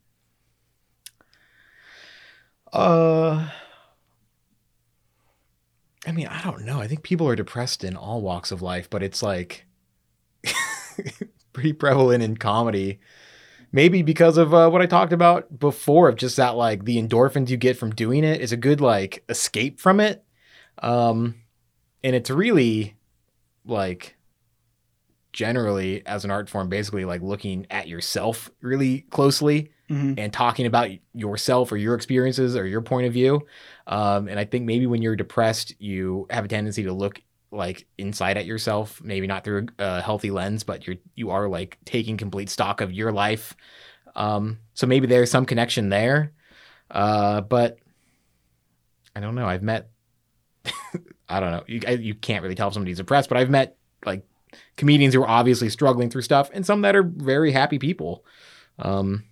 Uh, I mean, I don't know. I think people are depressed in all walks of life, but it's like pretty prevalent in comedy. Maybe because of uh, what I talked about before, of just that like the endorphins you get from doing it is a good like escape from it. Um, and it's really like generally as an art form, basically like looking at yourself really closely Mm-hmm. and talking about yourself or your experiences or your point of view. Um, and I think maybe when you're depressed, you have a tendency to look like inside at yourself, maybe not through a healthy lens, but you're you are like taking complete stock of your life. Um, so maybe there's some connection there. Uh, but I don't know. I've met I don't know. You I, you can't really tell if somebody's depressed, but I've met like comedians who are obviously struggling through stuff and some that are very happy people. Um,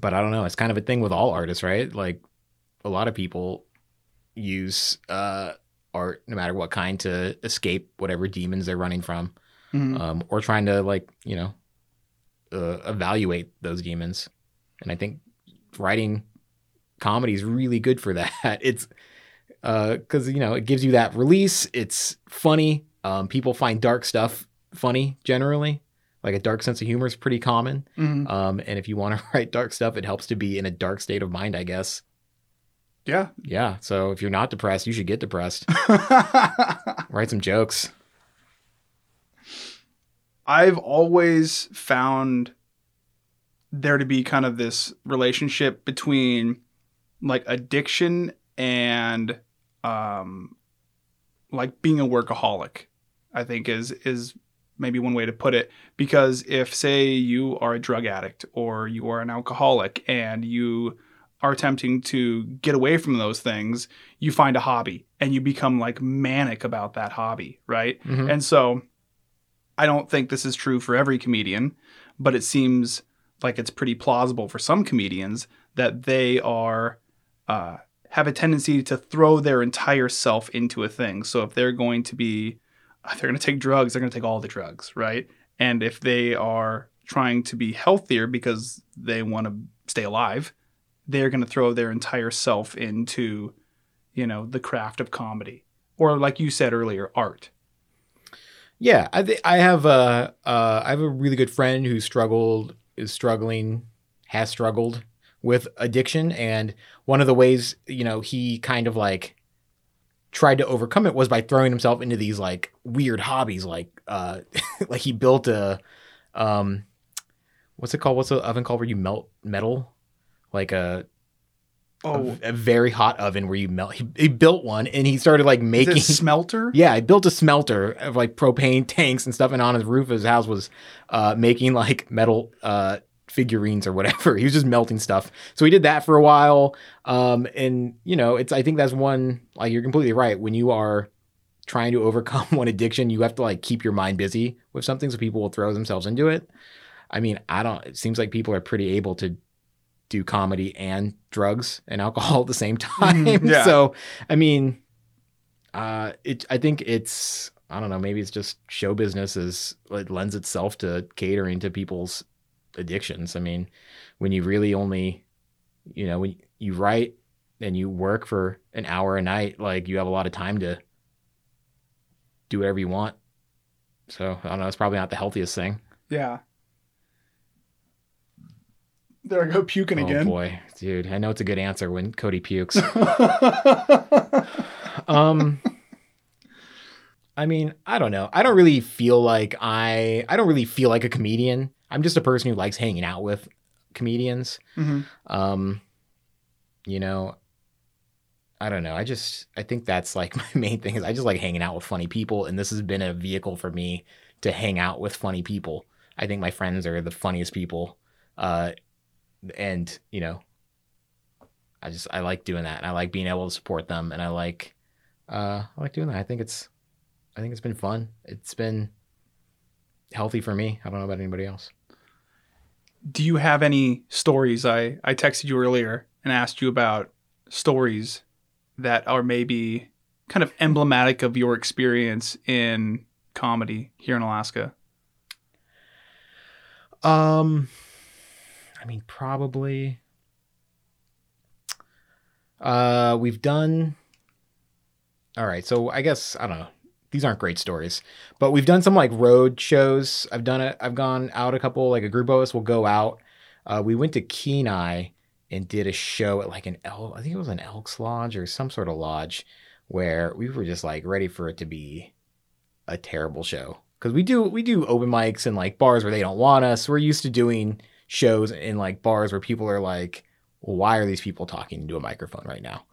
but I don't know. It's kind of a thing with all artists, right? Like a lot of people use uh, art, no matter what kind, to escape whatever demons they're running from, Mhm. um, or trying to like you know uh, evaluate those demons. And I think writing comedy is really good for that. It's because you know it gives you that release. It's funny. Um, people find dark stuff funny generally. Like a dark sense of humor is pretty common. Mhm. Um, and if you want to write dark stuff, it helps to be in a dark state of mind, I guess. Yeah. Yeah. So if you're not depressed, you should get depressed. write some jokes. I've always found there to be kind of this relationship between like addiction and um like being a workaholic i think is is maybe one way to put it because if say you are a drug addict or you are an alcoholic and you are attempting to get away from those things you find a hobby and you become like manic about that hobby right Mhm. and so I don't think this is true for every comedian, but it seems like it's pretty plausible for some comedians that they are uh, have a tendency to throw their entire self into a thing. So if they're going to be, they're going to take drugs, they're going to take all the drugs, right? And if they are trying to be healthier because they want to stay alive, they're going to throw their entire self into, you know, the craft of comedy, or like you said earlier, art. Yeah, I th- I have a uh, I have a really good friend who struggled is struggling has struggled with addiction, and one of the ways you know he kind of like tried to overcome it was by throwing himself into these like weird hobbies, like uh, like he built a um, what's it called? What's the oven called where you melt metal? Like a Oh, a, a very hot oven where you melt. He, he built one and he started like making smelter? yeah, I built a smelter of like propane tanks and stuff, and on his roof of his house was uh, making like metal uh, figurines or whatever. He was just melting stuff. So he did that for a while. Um, and you know, it's I think that's one like you're completely right. When you are trying to overcome one addiction, you have to like keep your mind busy with something, so people will throw themselves into it. I mean, I don't. It seems like people are pretty able to do comedy and drugs and alcohol at the same time. Mhm, yeah. So, I mean, uh, it. I think it's. I don't know. Maybe it's just show business is it lends itself to catering to people's addictions. I mean, when you really only, you know, when you write and you work for an hour a night, like you have a lot of time to do whatever you want. So I don't know. It's probably not the healthiest thing. Yeah. There I go puking Oh again. boy, dude! I know it's a good answer when Cody pukes. um, I mean, I don't know. I don't really feel like I. I don't really feel like a comedian. I'm just a person who likes hanging out with comedians. Mhm. Um, you know, I don't know. I just I think that's like my main thing is I just like hanging out with funny people, and this has been a vehicle for me to hang out with funny people. I think my friends are the funniest people. Uh, and you know, I just I like doing that, and I like being able to support them, and I like uh, I like doing that. I think it's I think it's been fun. It's been healthy for me. I don't know about anybody else. Do you have any stories? I, I texted you earlier and asked you about stories that are maybe kind of emblematic of your experience in comedy here in Alaska. Um, I mean, probably. Uh, we've done. All right, so I guess I don't know. These aren't great stories, but we've done some like road shows. I've done it. I've gone out a couple. Like a group of us will go out. Uh, we went to Kenai and did a show at like an El. I think it was an Elks Lodge or some sort of lodge, where we were just like ready for it to be a terrible show because we do we do open mics and like bars where they don't want us. We're used to doing shows in like bars where people are like, why are these people talking into a microphone right now?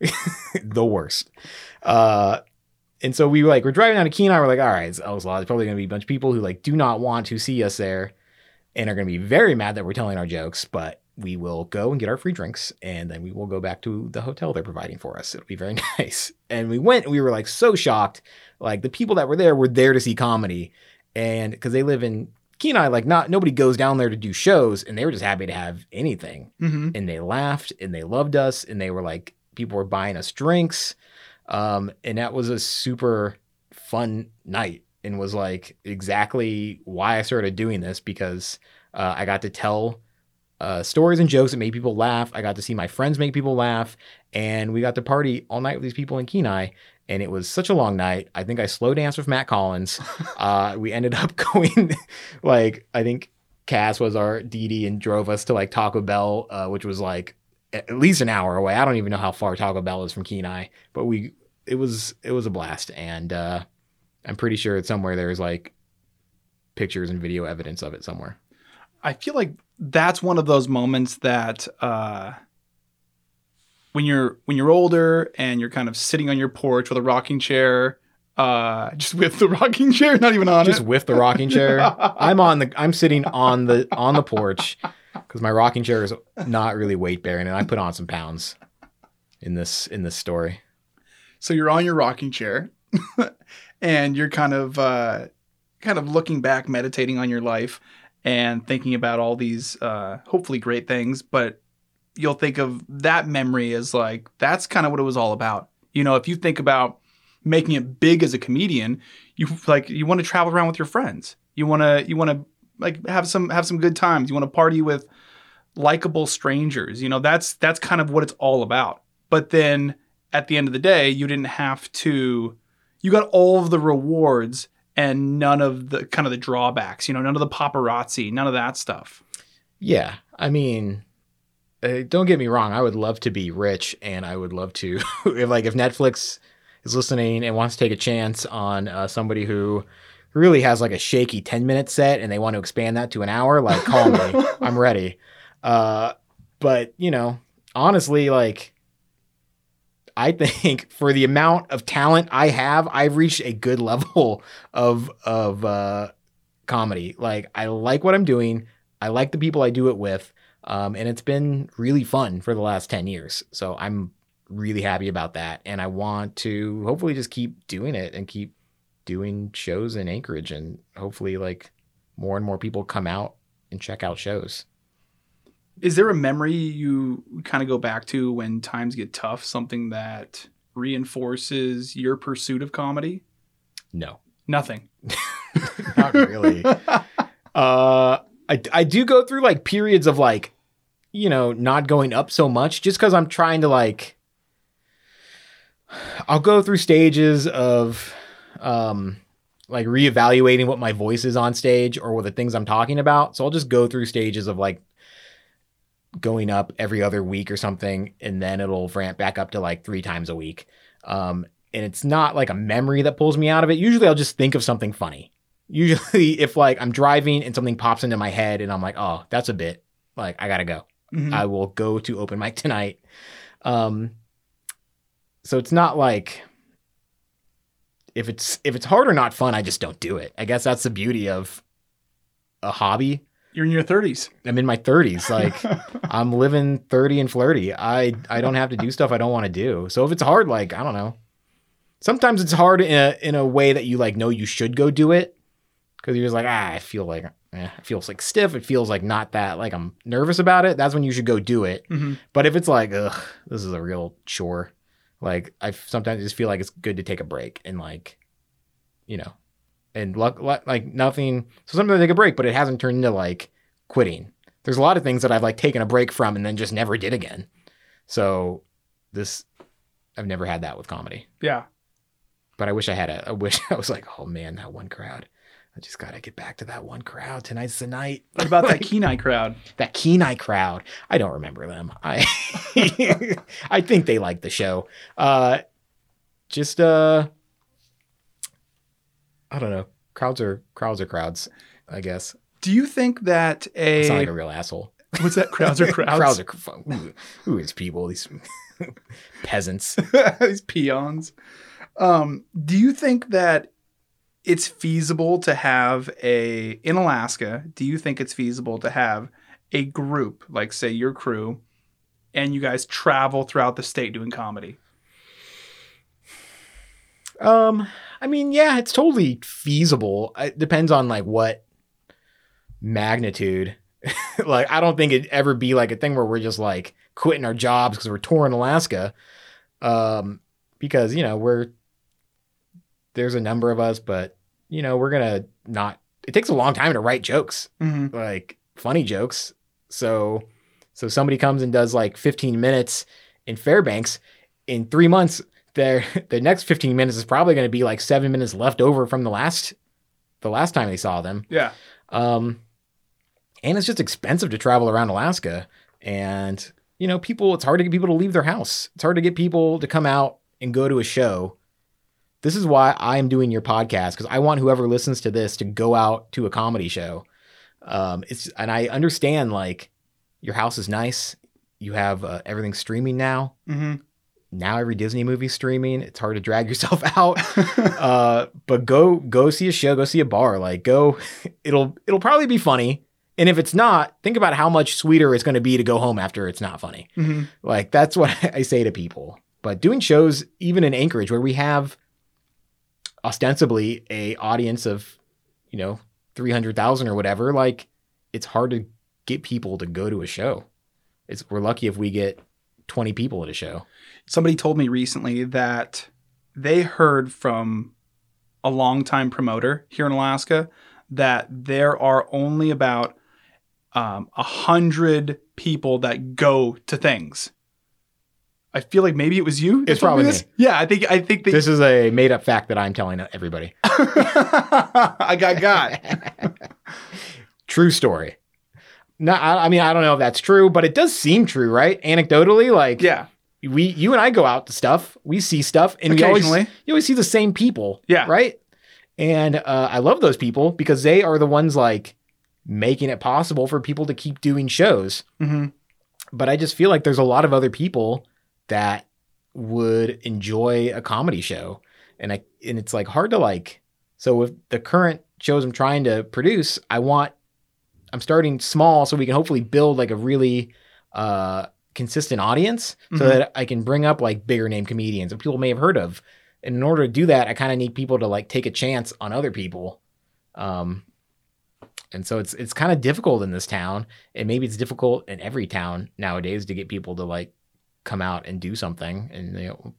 the worst. Uh, and so we like we're driving down to Kenai. We're like, all right, it's Elks Lodge. Probably gonna be a bunch of people who like do not want to see us there, and are gonna be very mad that we're telling our jokes. But we will go and get our free drinks, and then we will go back to the hotel they're providing for us. It'll be very nice. And we went. And we were like so shocked. Like the people that were there were there to see comedy, and because they live in Kenai, like not nobody goes down there to do shows, and they were just happy to have anything Mm-hmm. and they laughed and they loved us and they were like people were buying us drinks um and that was a super fun night and was like exactly why I started doing this because uh, I got to tell uh, stories and jokes that made people laugh. I got to see my friends make people laugh, and we got to party all night with these people in Kenai. And it was such a long night. I think I slow danced with Matt Collins. uh, we ended up going like I think Cass was our DD and drove us to like Taco Bell, uh, which was like at least an hour away. I don't even know how far Taco Bell is from Kenai, but we it was it was a blast, and uh, I'm pretty sure it's somewhere there's like pictures and video evidence of it somewhere. I feel like that's one of those moments that uh, when you're when you're older and you're kind of sitting on your porch with a rocking chair, uh, just with the rocking chair, not even on Just it. with the rocking chair, I'm on the I'm sitting on the on the porch because my rocking chair is not really weight bearing, and I put on some pounds in this in this story. So you're on your rocking chair, and you're kind of uh, kind of looking back, meditating on your life, and thinking about all these uh, hopefully great things. But you'll think of that memory as like that's kind of what it was all about. You know, if you think about making it big as a comedian, you like you want to travel around with your friends. You want to you want to like have some have some good times. You want to party with likable strangers. You know, that's that's kind of what it's all about. But then at the end of the day, you didn't have to you got all of the rewards and none of the kind of the drawbacks, you know, none of the paparazzi, none of that stuff. Yeah, I mean, uh, don't get me wrong. I would love to be rich, and I would love to, if like, if Netflix is listening and wants to take a chance on uh, somebody who really has like a shaky ten minute set, and they want to expand that to an hour, like, call me. I'm ready. Uh, but you know, honestly, like. I think for the amount of talent I have, I've reached a good level of of uh, comedy. Like I like what I'm doing. I like the people I do it with. Um, and it's been really fun for the last 10 years. So I'm really happy about that. And I want to hopefully just keep doing it and keep doing shows in Anchorage and hopefully like more and more people come out and check out shows. Is there a memory you kind of go back to when times get tough, something that reinforces your pursuit of comedy? No, Nothing. not really. uh, I, I do go through like periods of like, you know, not going up so much just because I'm trying to like, I'll go through stages of, um, like reevaluating what my voice is on stage or what the things I'm talking about. So I'll just go through stages of like going up every other week or something, and then it'll ramp back up to like three times a week. Um, and it's not like a memory that pulls me out of it. Usually I'll just think of something funny. Usually if like I'm driving and something pops into my head and I'm like, oh, that's a bit like I gotta go. Mhm. I will go to open mic tonight. Um, so it's not like if it's if it's hard or not fun, I just don't do it. I guess that's the beauty of a hobby. You're in your 30s. I'm in my 30s. Like I'm living 30 and flirty. I I don't have to do stuff I don't want to do. So if it's hard, like I don't know. Sometimes it's hard in a in a way that you like know you should go do it because you're just like ah I feel like eh, it feels like stiff. It feels like not that like I'm nervous about it. That's when you should go do it. Mhm. But if it's like ugh, this is a real chore. Like I sometimes just feel like it's good to take a break and like, you know, and luck, luck like nothing. So sometimes I take a break, but it hasn't turned into like quitting. There's a lot of things that I've like taken a break from and then just never did again. So this, I've never had that with comedy. Yeah. But I wish I had a. I wish I was like, oh man, that one crowd. I just gotta get back to that one crowd. Tonight's the night. What about that Kenai crowd? That Kenai crowd. I don't remember them. I I think they like the show. Uh just uh I don't know. Crowds are crowds are crowds, I guess. Do you think that I a sound like a real asshole. what's that? Crowds are crowds. crowds are who, who is people? These peasants. These peons. Um, do you think that it's feasible to have a in Alaska? Do you think it's feasible to have a group, like say your crew, and you guys travel throughout the state doing comedy? Um, I mean, yeah, it's totally feasible. It depends on like what magnitude. like, I don't think it'd ever be like a thing where we're just like quitting our jobs because we're touring Alaska. Um, because you know we're there's a number of us, but you know we're gonna not. It takes a long time to write jokes, Mm-hmm. like funny jokes. So, so somebody comes and does like 15 minutes in Fairbanks in three months. Their the next 15 minutes is probably going to be like seven minutes left over from the last the last time they saw them. Yeah. Um, and it's just expensive to travel around Alaska. And, you know, people, it's hard to get people to leave their house. It's hard to get people to come out and go to a show. This is why I'm doing your podcast because I want whoever listens to this to go out to a comedy show. Um, it's and I understand like your house is nice. You have uh, everything streaming now. Mm-hmm. Now every Disney movie's streaming. It's hard to drag yourself out uh, but go go see a show, go see a bar. Like go, it'll it'll probably be funny. And if it's not, think about how much sweeter it's going to be to go home after it's not funny. Mm-hmm. Like that's what I say to people. But doing shows, even in Anchorage, where we have ostensibly a audience of, you know, three hundred thousand or whatever, like it's hard to get people to go to a show. It's we're lucky if we get twenty people at a show. Somebody told me recently that they heard from a longtime promoter here in Alaska that there are only about um, a hundred people that go to things. I feel like maybe it was you. It's me probably this. Yeah, I think I think that This is a made up fact that I'm telling everybody. I got got. True story. No, I, I mean I don't know if that's true, but it does seem true, right? Anecdotally, like Yeah, we, you and I go out to stuff, we see stuff, and we always you always see the same people, Yeah. right? And uh, I love those people because they are the ones like making it possible for people to keep doing shows. hmm But I just feel like there's a lot of other people that would enjoy a comedy show, and I and it's like hard to like. So with the current shows I'm trying to produce, I want I'm starting small so we can hopefully build like a really uh, consistent audience so Mhm. that I can bring up like bigger name comedians that people may have heard of. And in order to do that, I kind of need people to like take a chance on other people. Um, and so it's it's kind of difficult in this town, and maybe it's difficult in every town nowadays to get people to like come out and do something and you know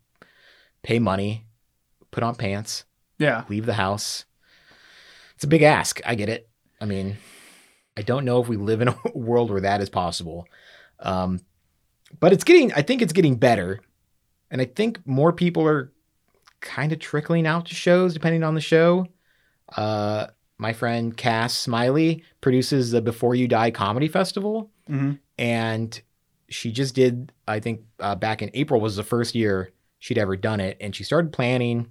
pay money, put on pants, yeah. leave the house. It's a big ask. I get it. I mean, I don't know if we live in a world where that is possible. Um, but it's getting, I think it's getting better. And I think more people are kind of trickling out to shows depending on the show. Uh, my friend Cass Smiley produces the Before You Die Comedy Festival hmm and she just did i think uh, back in april was the first year she'd ever done it and she started planning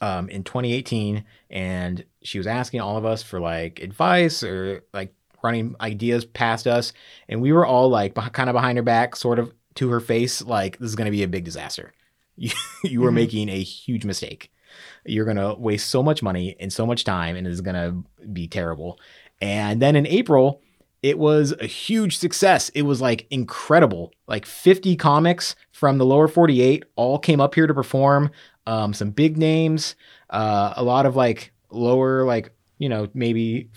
um, in 2018 and she was asking all of us for like advice or like running ideas past us and we were all like beh- kind of behind her back sort of to her face like this is going to be a big disaster you, you were Mhm. making a huge mistake you're going to waste so much money and so much time and it's going to be terrible and then in april it was a huge success. It was like incredible. Like 50 comics from the lower 48 all came up here to perform. Um, some big names, uh, a lot of like lower, like, you know, maybe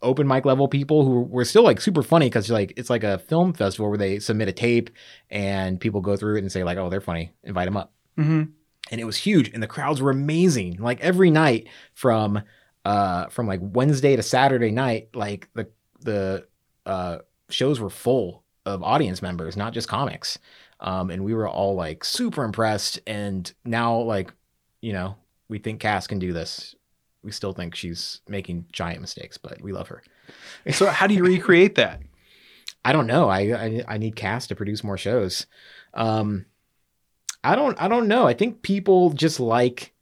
open mic level people who were still like super funny because like it's like a film festival where they submit a tape and people go through it and say like, oh, they're funny, invite them up. Hmm and it was huge and the crowds were amazing. Like every night from uh from like wednesday to saturday night like the the uh, shows were full of audience members, not just comics. Um, and we were all like super impressed. And now, like, you know, we think Cass can do this. We still think she's making giant mistakes, but we love her. So how do you recreate that? I don't know. I I, I need Cass to produce more shows. Um, I don't I don't know. I think people just like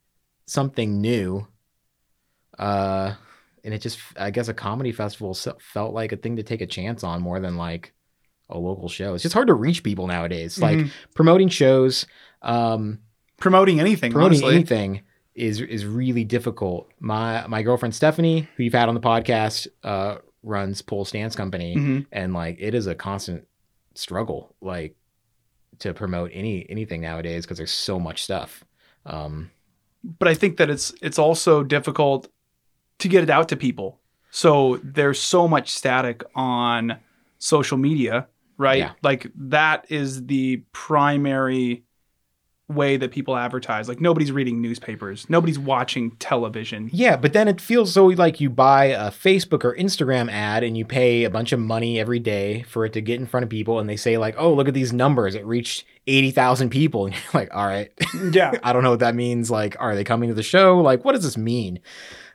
something new. Uh, and it just I guess a comedy festival felt like a thing to take a chance on more than like a local show. It's just hard to reach people nowadays. Like Mhm. promoting shows, um, promoting anything, promoting honestly. anything is is really difficult. My my girlfriend Stephanie, who you've had on the podcast, uh, runs Pole Stance Company Mhm. and like it is a constant struggle like to promote any anything nowadays because there's so much stuff um But I think that it's it's also difficult to get it out to people. So there's so much static on social media, right? Yeah. Like that is the primary way that people advertise. Like nobody's reading newspapers, nobody's watching television. yeah but then it feels so like you buy a facebook or instagram ad and you pay a bunch of money every day for it to get in front of people and they say like oh look at these numbers it reached 80000 people and you're like all right Yeah. i don't know what that means like are they coming to the show like what does this mean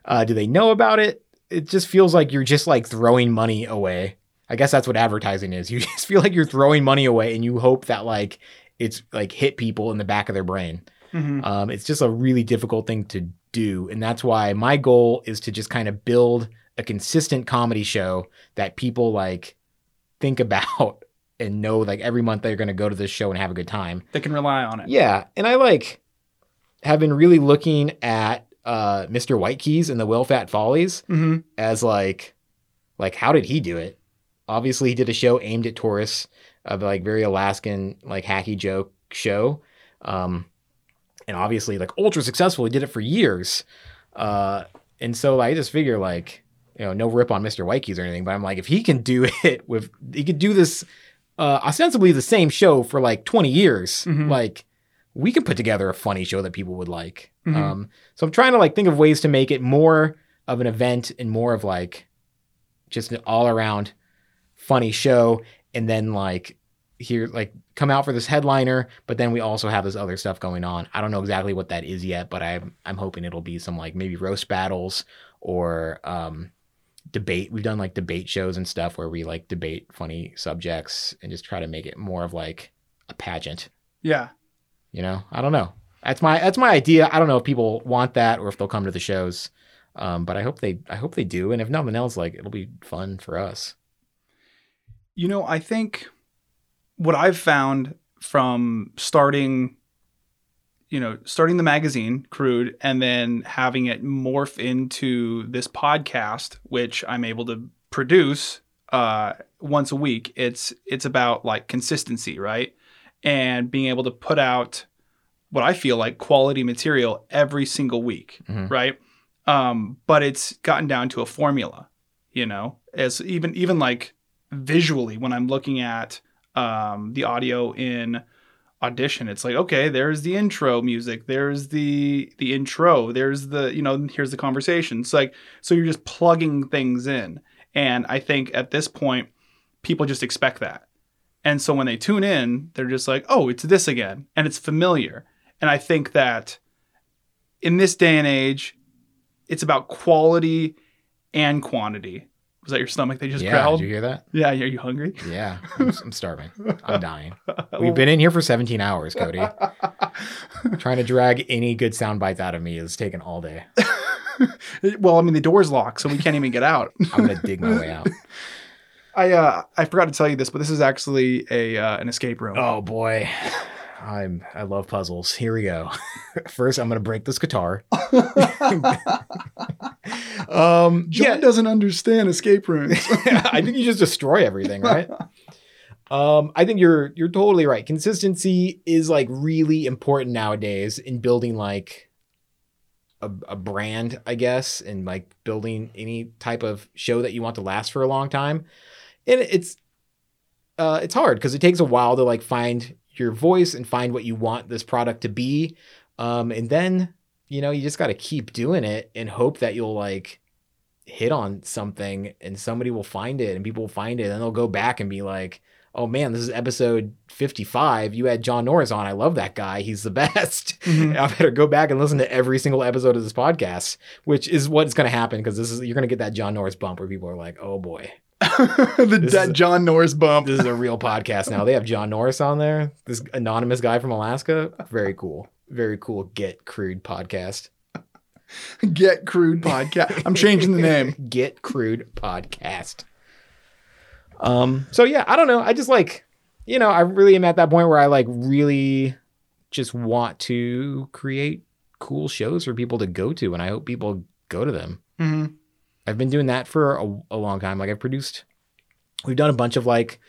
uh do they know about it it just feels like you're just like throwing money away i guess that's what advertising is you just feel like you're throwing money away and you hope that like it's like hit people in the back of their brain Mhm. um, it's just a really difficult thing to do and that's why my goal is to just kind of build a consistent comedy show that people like think about and know like every month they're going to go to this show and have a good time They can rely on it. yeah, and I like have been really looking at uh Mr. Whitekeys and the Whale Fat Follies hmm as like like how did he do it? Obviously, he did a show aimed at tourists, a like very Alaskan like hacky joke show, um, and obviously like ultra successful. He did it for years, uh, and so I just figure like you know no rip on Mr. Whitekeys or anything, but I'm like if he can do it with he could do this uh, ostensibly the same show for like 20 years, Mhm. like we can put together a funny show that people would like. Mhm. Um, so I'm trying to like think of ways to make it more of an event and more of like just an all around funny show. And then like here, like come out for this headliner, but then we also have this other stuff going on. I don't know exactly what that is yet, but I'm I'm hoping it'll be some like maybe roast battles or um debate. We've done like debate shows and stuff where we like debate funny subjects and just try to make it more of like a pageant. Yeah. You know, I don't know. That's my that's my idea. I don't know if people want that or if they'll come to the shows. Um, but I hope they I hope they do. And if nothing else, like it'll be fun for us. You know, I think what I've found from starting, you know, starting the magazine, Crude, and then having it morph into this podcast, which I'm able to produce uh, once a week. It's it's about like consistency, right? And being able to put out what I feel like quality material every single week, Mhm. right? Um, but it's gotten down to a formula, you know, as even even like visually when I'm looking at um, the audio in audition it's like okay there's the intro music there's the the intro there's the you know here's the conversation. It's like so you're just plugging things in. And i think at this point people just expect that. And so when they tune in they're just like oh it's this again. And it's familiar. And i think that in this day and age it's about quality and quantity was that your stomach they just yeah, growled did you hear that? yeah, are you hungry? Yeah, I'm, I'm starving. I'm dying. We've been in here for 17 hours, Cody. Trying to drag any good sound bites out of me is taking all day. well, I mean, the door's locked, so we can't even get out. I'm gonna dig my way out. I uh, I forgot to tell you this, but this is actually a uh, an escape room. Oh boy, I'm I love puzzles. Here we go. First, I'm gonna break this guitar. um, John yeah, doesn't understand escape rooms. I think you just destroy everything, right? Um, I think you're you're totally right. Consistency is like really important nowadays in building like a, a brand, I guess, and like building any type of show that you want to last for a long time. And it's uh, it's hard because it takes a while to like find your voice and find what you want this product to be. Um, and then you know you just got to keep doing it and hope that you'll like hit on something and somebody will find it and people will find it and they'll go back and be like, oh man, this is episode 55. You had John Norris on. I love that guy. He's the best. Mhm. I better go back and listen to every single episode of this podcast, which is what's going to happen because this is, you're going to get that John Norris bump where people are like, oh boy, the This that is- John Norris bump. this is a real podcast now. They have John Norris on there. This anonymous guy from Alaska. Very cool. Very cool. Get crude podcast. Get crude podcast. I'm changing the name. Get crude podcast. Um. So yeah, I don't know. I just like, you know, I really am at that point where I like really just want to create cool shows for people to go to, and I hope people go to them. hmm I've been doing that for a, a long time. Like I've produced, we've done a bunch of like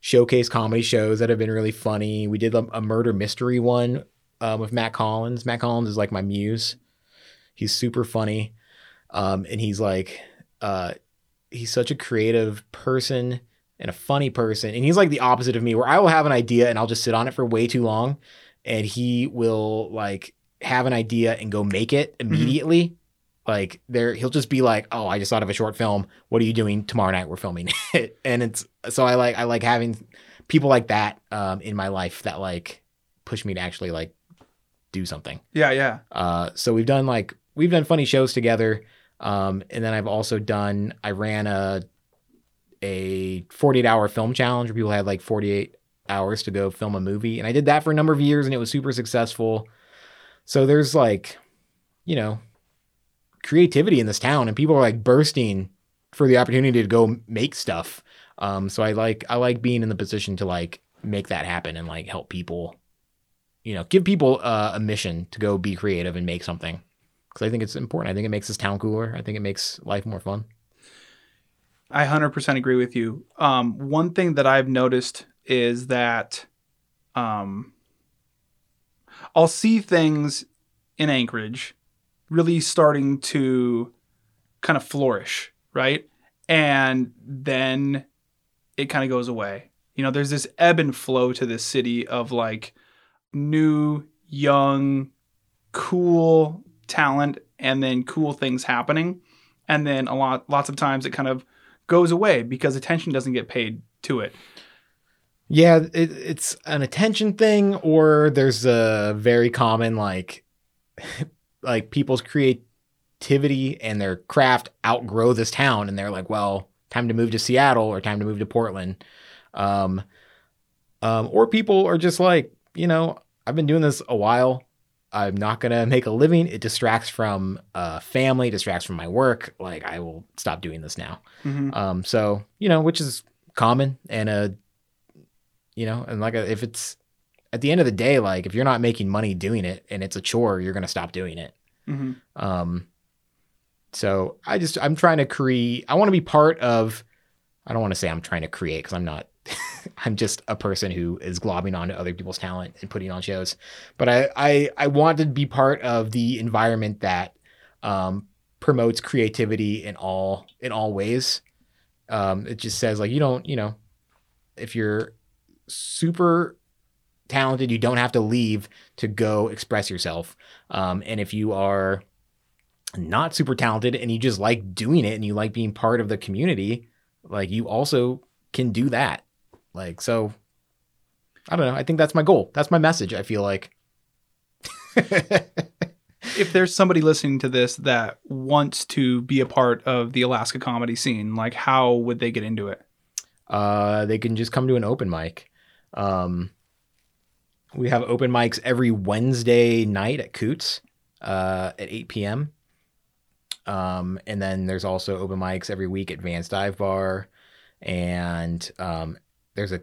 showcase comedy shows that have been really funny. We did a, a murder mystery one um, with Matt Collins. Matt Collins is like my muse. He's super funny, um, and he's like, uh, he's such a creative person and a funny person, and he's like the opposite of me, where I will have an idea and I'll just sit on it for way too long, and he will like have an idea and go make it immediately like there he'll just be like oh i just thought of a short film. What are you doing tomorrow night? We're filming. It and it's so i like i like having people like that um in my life that like push me to actually like do something. Yeah, yeah. uh so we've done like we've done funny shows together um and then i've also done i ran a a 48 hour film challenge where people had like 48 hours to go film a movie and i did that for a number of years and it was super successful. So there's like you know creativity in this town and people are like bursting for the opportunity to go make stuff. Um so i like i like being in the position to like make that happen and like help people you know give people uh, a mission to go be creative and make something. Because i think it's important. I think it makes this town cooler. I think it makes life more fun. I 100% agree with you. Um, one thing that I've noticed is that um, I'll see things in Anchorage really starting to kind of flourish, right? And then it kind of goes away. You know, there's this ebb and flow to this city of like new, young, cool talent and then cool things happening. And then a lot lots of times it kind of goes away because attention doesn't get paid to it. Yeah, it, it's an attention thing, or there's a very common like, like people's creativity and their craft outgrow this town, and they're like, well, time to move to Seattle or time to move to Portland, um, um, or people are just like, you know, I've been doing this a while. I'm not gonna make a living. It distracts from uh, family, distracts from my work. Like I will stop doing this now. Mhm. Um, so you know, which is common and a, you know, and like a, if it's at the end of the day, like if you're not making money doing it and it's a chore, you're gonna stop doing it. Mhm. Um, so I just I'm trying to create. I want to be part of. I don't want to say I'm trying to create because I'm not. I'm just a person who is globbing onto other people's talent and putting on shows. But I I I want to be part of the environment that um, promotes creativity in all in all ways. Um, it just says like you don't you know if you're super talented, you don't have to leave to go express yourself. Um, and if you are not super talented and you just like doing it and you like being part of the community, like you also can do that. Like, so I don't know. I think that's my goal. That's my message. I feel like. If there's somebody listening to this that wants to be a part of the Alaska comedy scene, like how would they get into it? uh, they can just come to an open mic. Um, we have open mics every Wednesday night at Koots uh, at 8 p.m. Um, and then there's also open mics every week at Van's Dive Bar. And um, there's a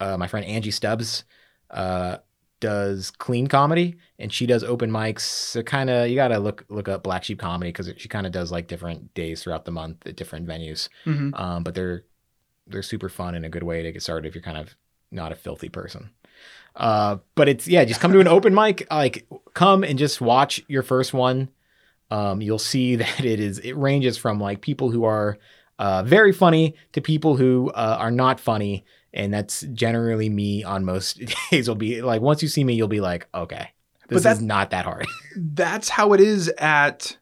uh, my friend Angie Stubbs uh, does clean comedy, and she does open mics. So kind of you gotta look look up Black Sheep Comedy because she kind of does like different days throughout the month at different venues. Mhm. Um, but they're they're super fun and a good way to get started if you're kind of not a filthy person. Uh, but it's yeah, just come to an open mic. Like come and just watch your first one. Um, you'll see that it is it ranges from like people who are uh, very funny to people who uh, are not funny, and that's generally me on most days. Will be like once you see me, you'll be like, okay, this is not that hard. That's how it is at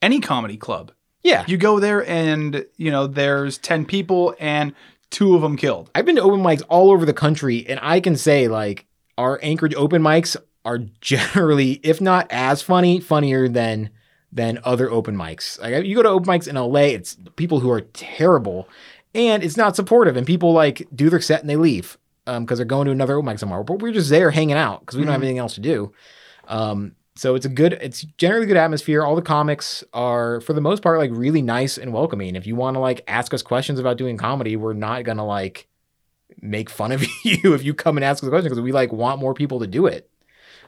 any comedy club. Yeah. You go there and, you know, there's 10 people and two of them killed. I've been to open mics all over the country, and I can say like our Anchorage open mics are generally, if not as funny, funnier than than other open mics. Like you go to open mics in LA, it's people who are terrible, and it's not supportive, and people like do their set and they leave um because they're going to another open mic somewhere. But we're just there hanging out because we don't have Mhm. anything else to do. Um, so it's a good, it's generally good atmosphere. All the comics are, for the most part, like really nice and welcoming. If you want to like ask us questions about doing comedy, we're not gonna like make fun of you if you come and ask us a question because we like want more people to do it.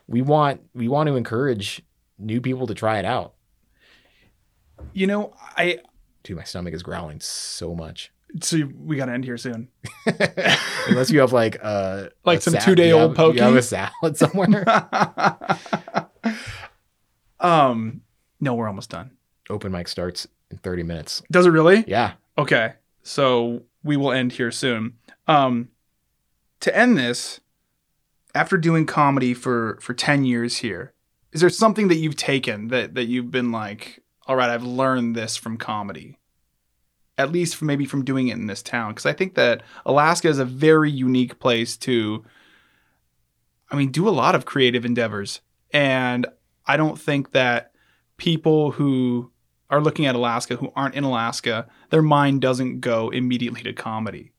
We want we want to encourage new people to try it out. You know, I Dude, my stomach is growling so much. so we got to end here soon. Unless you have like uh Like some sa- two-day-old you have- You have a salad somewhere. um, no, we're almost done. Open mic starts in 30 minutes. Does it really? Yeah. Okay. So we will end here soon. Um to end this, after doing comedy for for 10 years here, is there something that you've taken that that you've been like, all right, I've learned this from comedy? At least maybe from doing it in this town because I think that Alaska is a very unique place to I mean, do a lot of creative endeavors. And I don't think that people who are looking at Alaska who aren't in Alaska, their mind doesn't go immediately to comedy.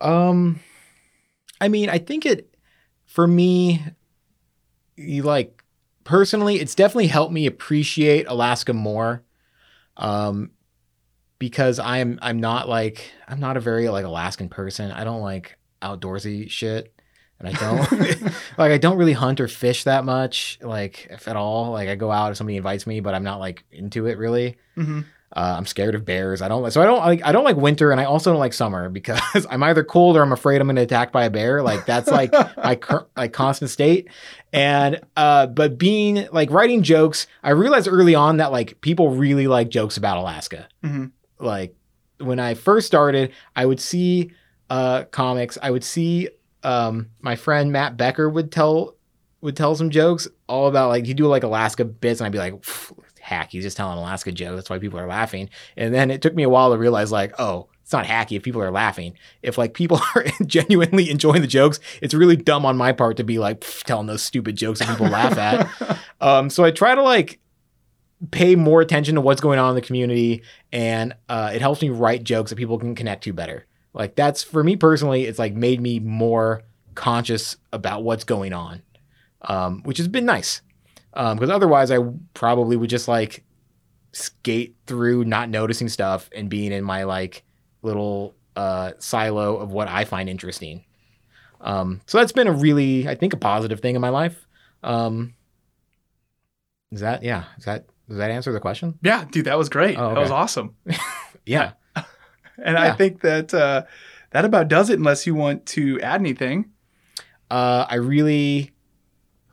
Um, I mean, I think it for me, you like personally, it's definitely helped me appreciate Alaska more. Um, because I'm I'm not like I'm not a very like Alaskan person. I don't like outdoorsy shit. And I don't like I don't really hunt or fish that much, like if at all. Like I go out if somebody invites me, but I'm not like into it really. Mm-hmm. Uh, I'm scared of bears. I don't like so I don't like I don't like winter and I also don't like summer because I'm either cold or I'm afraid I'm going to attack by a bear. Like that's like my cur- like constant state. And uh, but being like writing jokes, I realized early on that like people really like jokes about Alaska. Mm-hmm. Like when I first started, I would see uh, comics. I would see um, my friend Matt Becker would tell would tell some jokes all about like he'd do like Alaska bits, and I'd be like, "Pff, hack, he's just telling Alaska joke. That's why people are laughing. And then it took me a while to realize like, oh, it's not hacky if people are laughing. If like people are genuinely enjoying the jokes, it's really dumb on my part to be like telling those stupid jokes that people laugh at. Um, so I try to like pay more attention to what's going on in the community, and uh, it helps me write jokes that people can connect to better. Like that's for me personally, it's like made me more conscious about what's going on, um, which has been nice. Because otherwise, I probably would just like skate through not noticing stuff and being in my like little uh, silo of what I find interesting. Um, so that's been a really, I think, a positive thing in my life. Um, is that yeah? Is that does that answer the question? Yeah, dude, that was great. Oh, That was awesome. Yeah. And I think that uh, that about does it unless you want to add anything. Uh, I really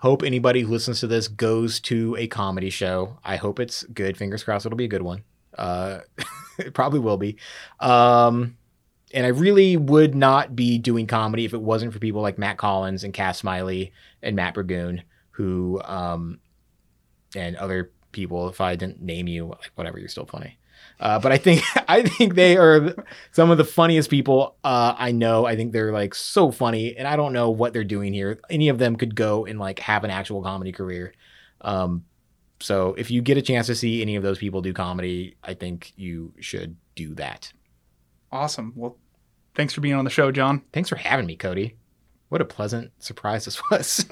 hope anybody who listens to this goes to a comedy show. I hope it's good. Fingers crossed it'll be a good one. Uh, it probably will be. Um, and I really would not be doing comedy if it wasn't for people like Matt Collins and Cass Smiley and Matt Burgoon, who, um, and other people. If I didn't name you, like whatever, you're still funny. Uh, but I think I think they are some of the funniest people uh, I know. I think they're like so funny, and I don't know what they're doing here. Any of them could go and like have an actual comedy career. Um, so if you get a chance to see any of those people do comedy, I think you should do that. Awesome. Well, thanks for being on the show, John. Thanks for having me, Cody. What a pleasant surprise this was.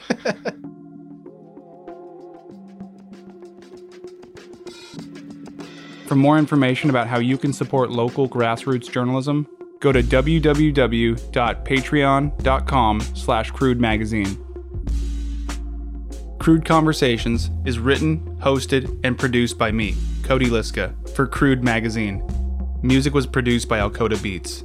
For more information about how you can support local grassroots journalism, go to www.patreon.com slash crude magazine. Crude Conversations is written, hosted, and produced by me, Cody Liska, for Crude Magazine. Music was produced by Alcoda Beats.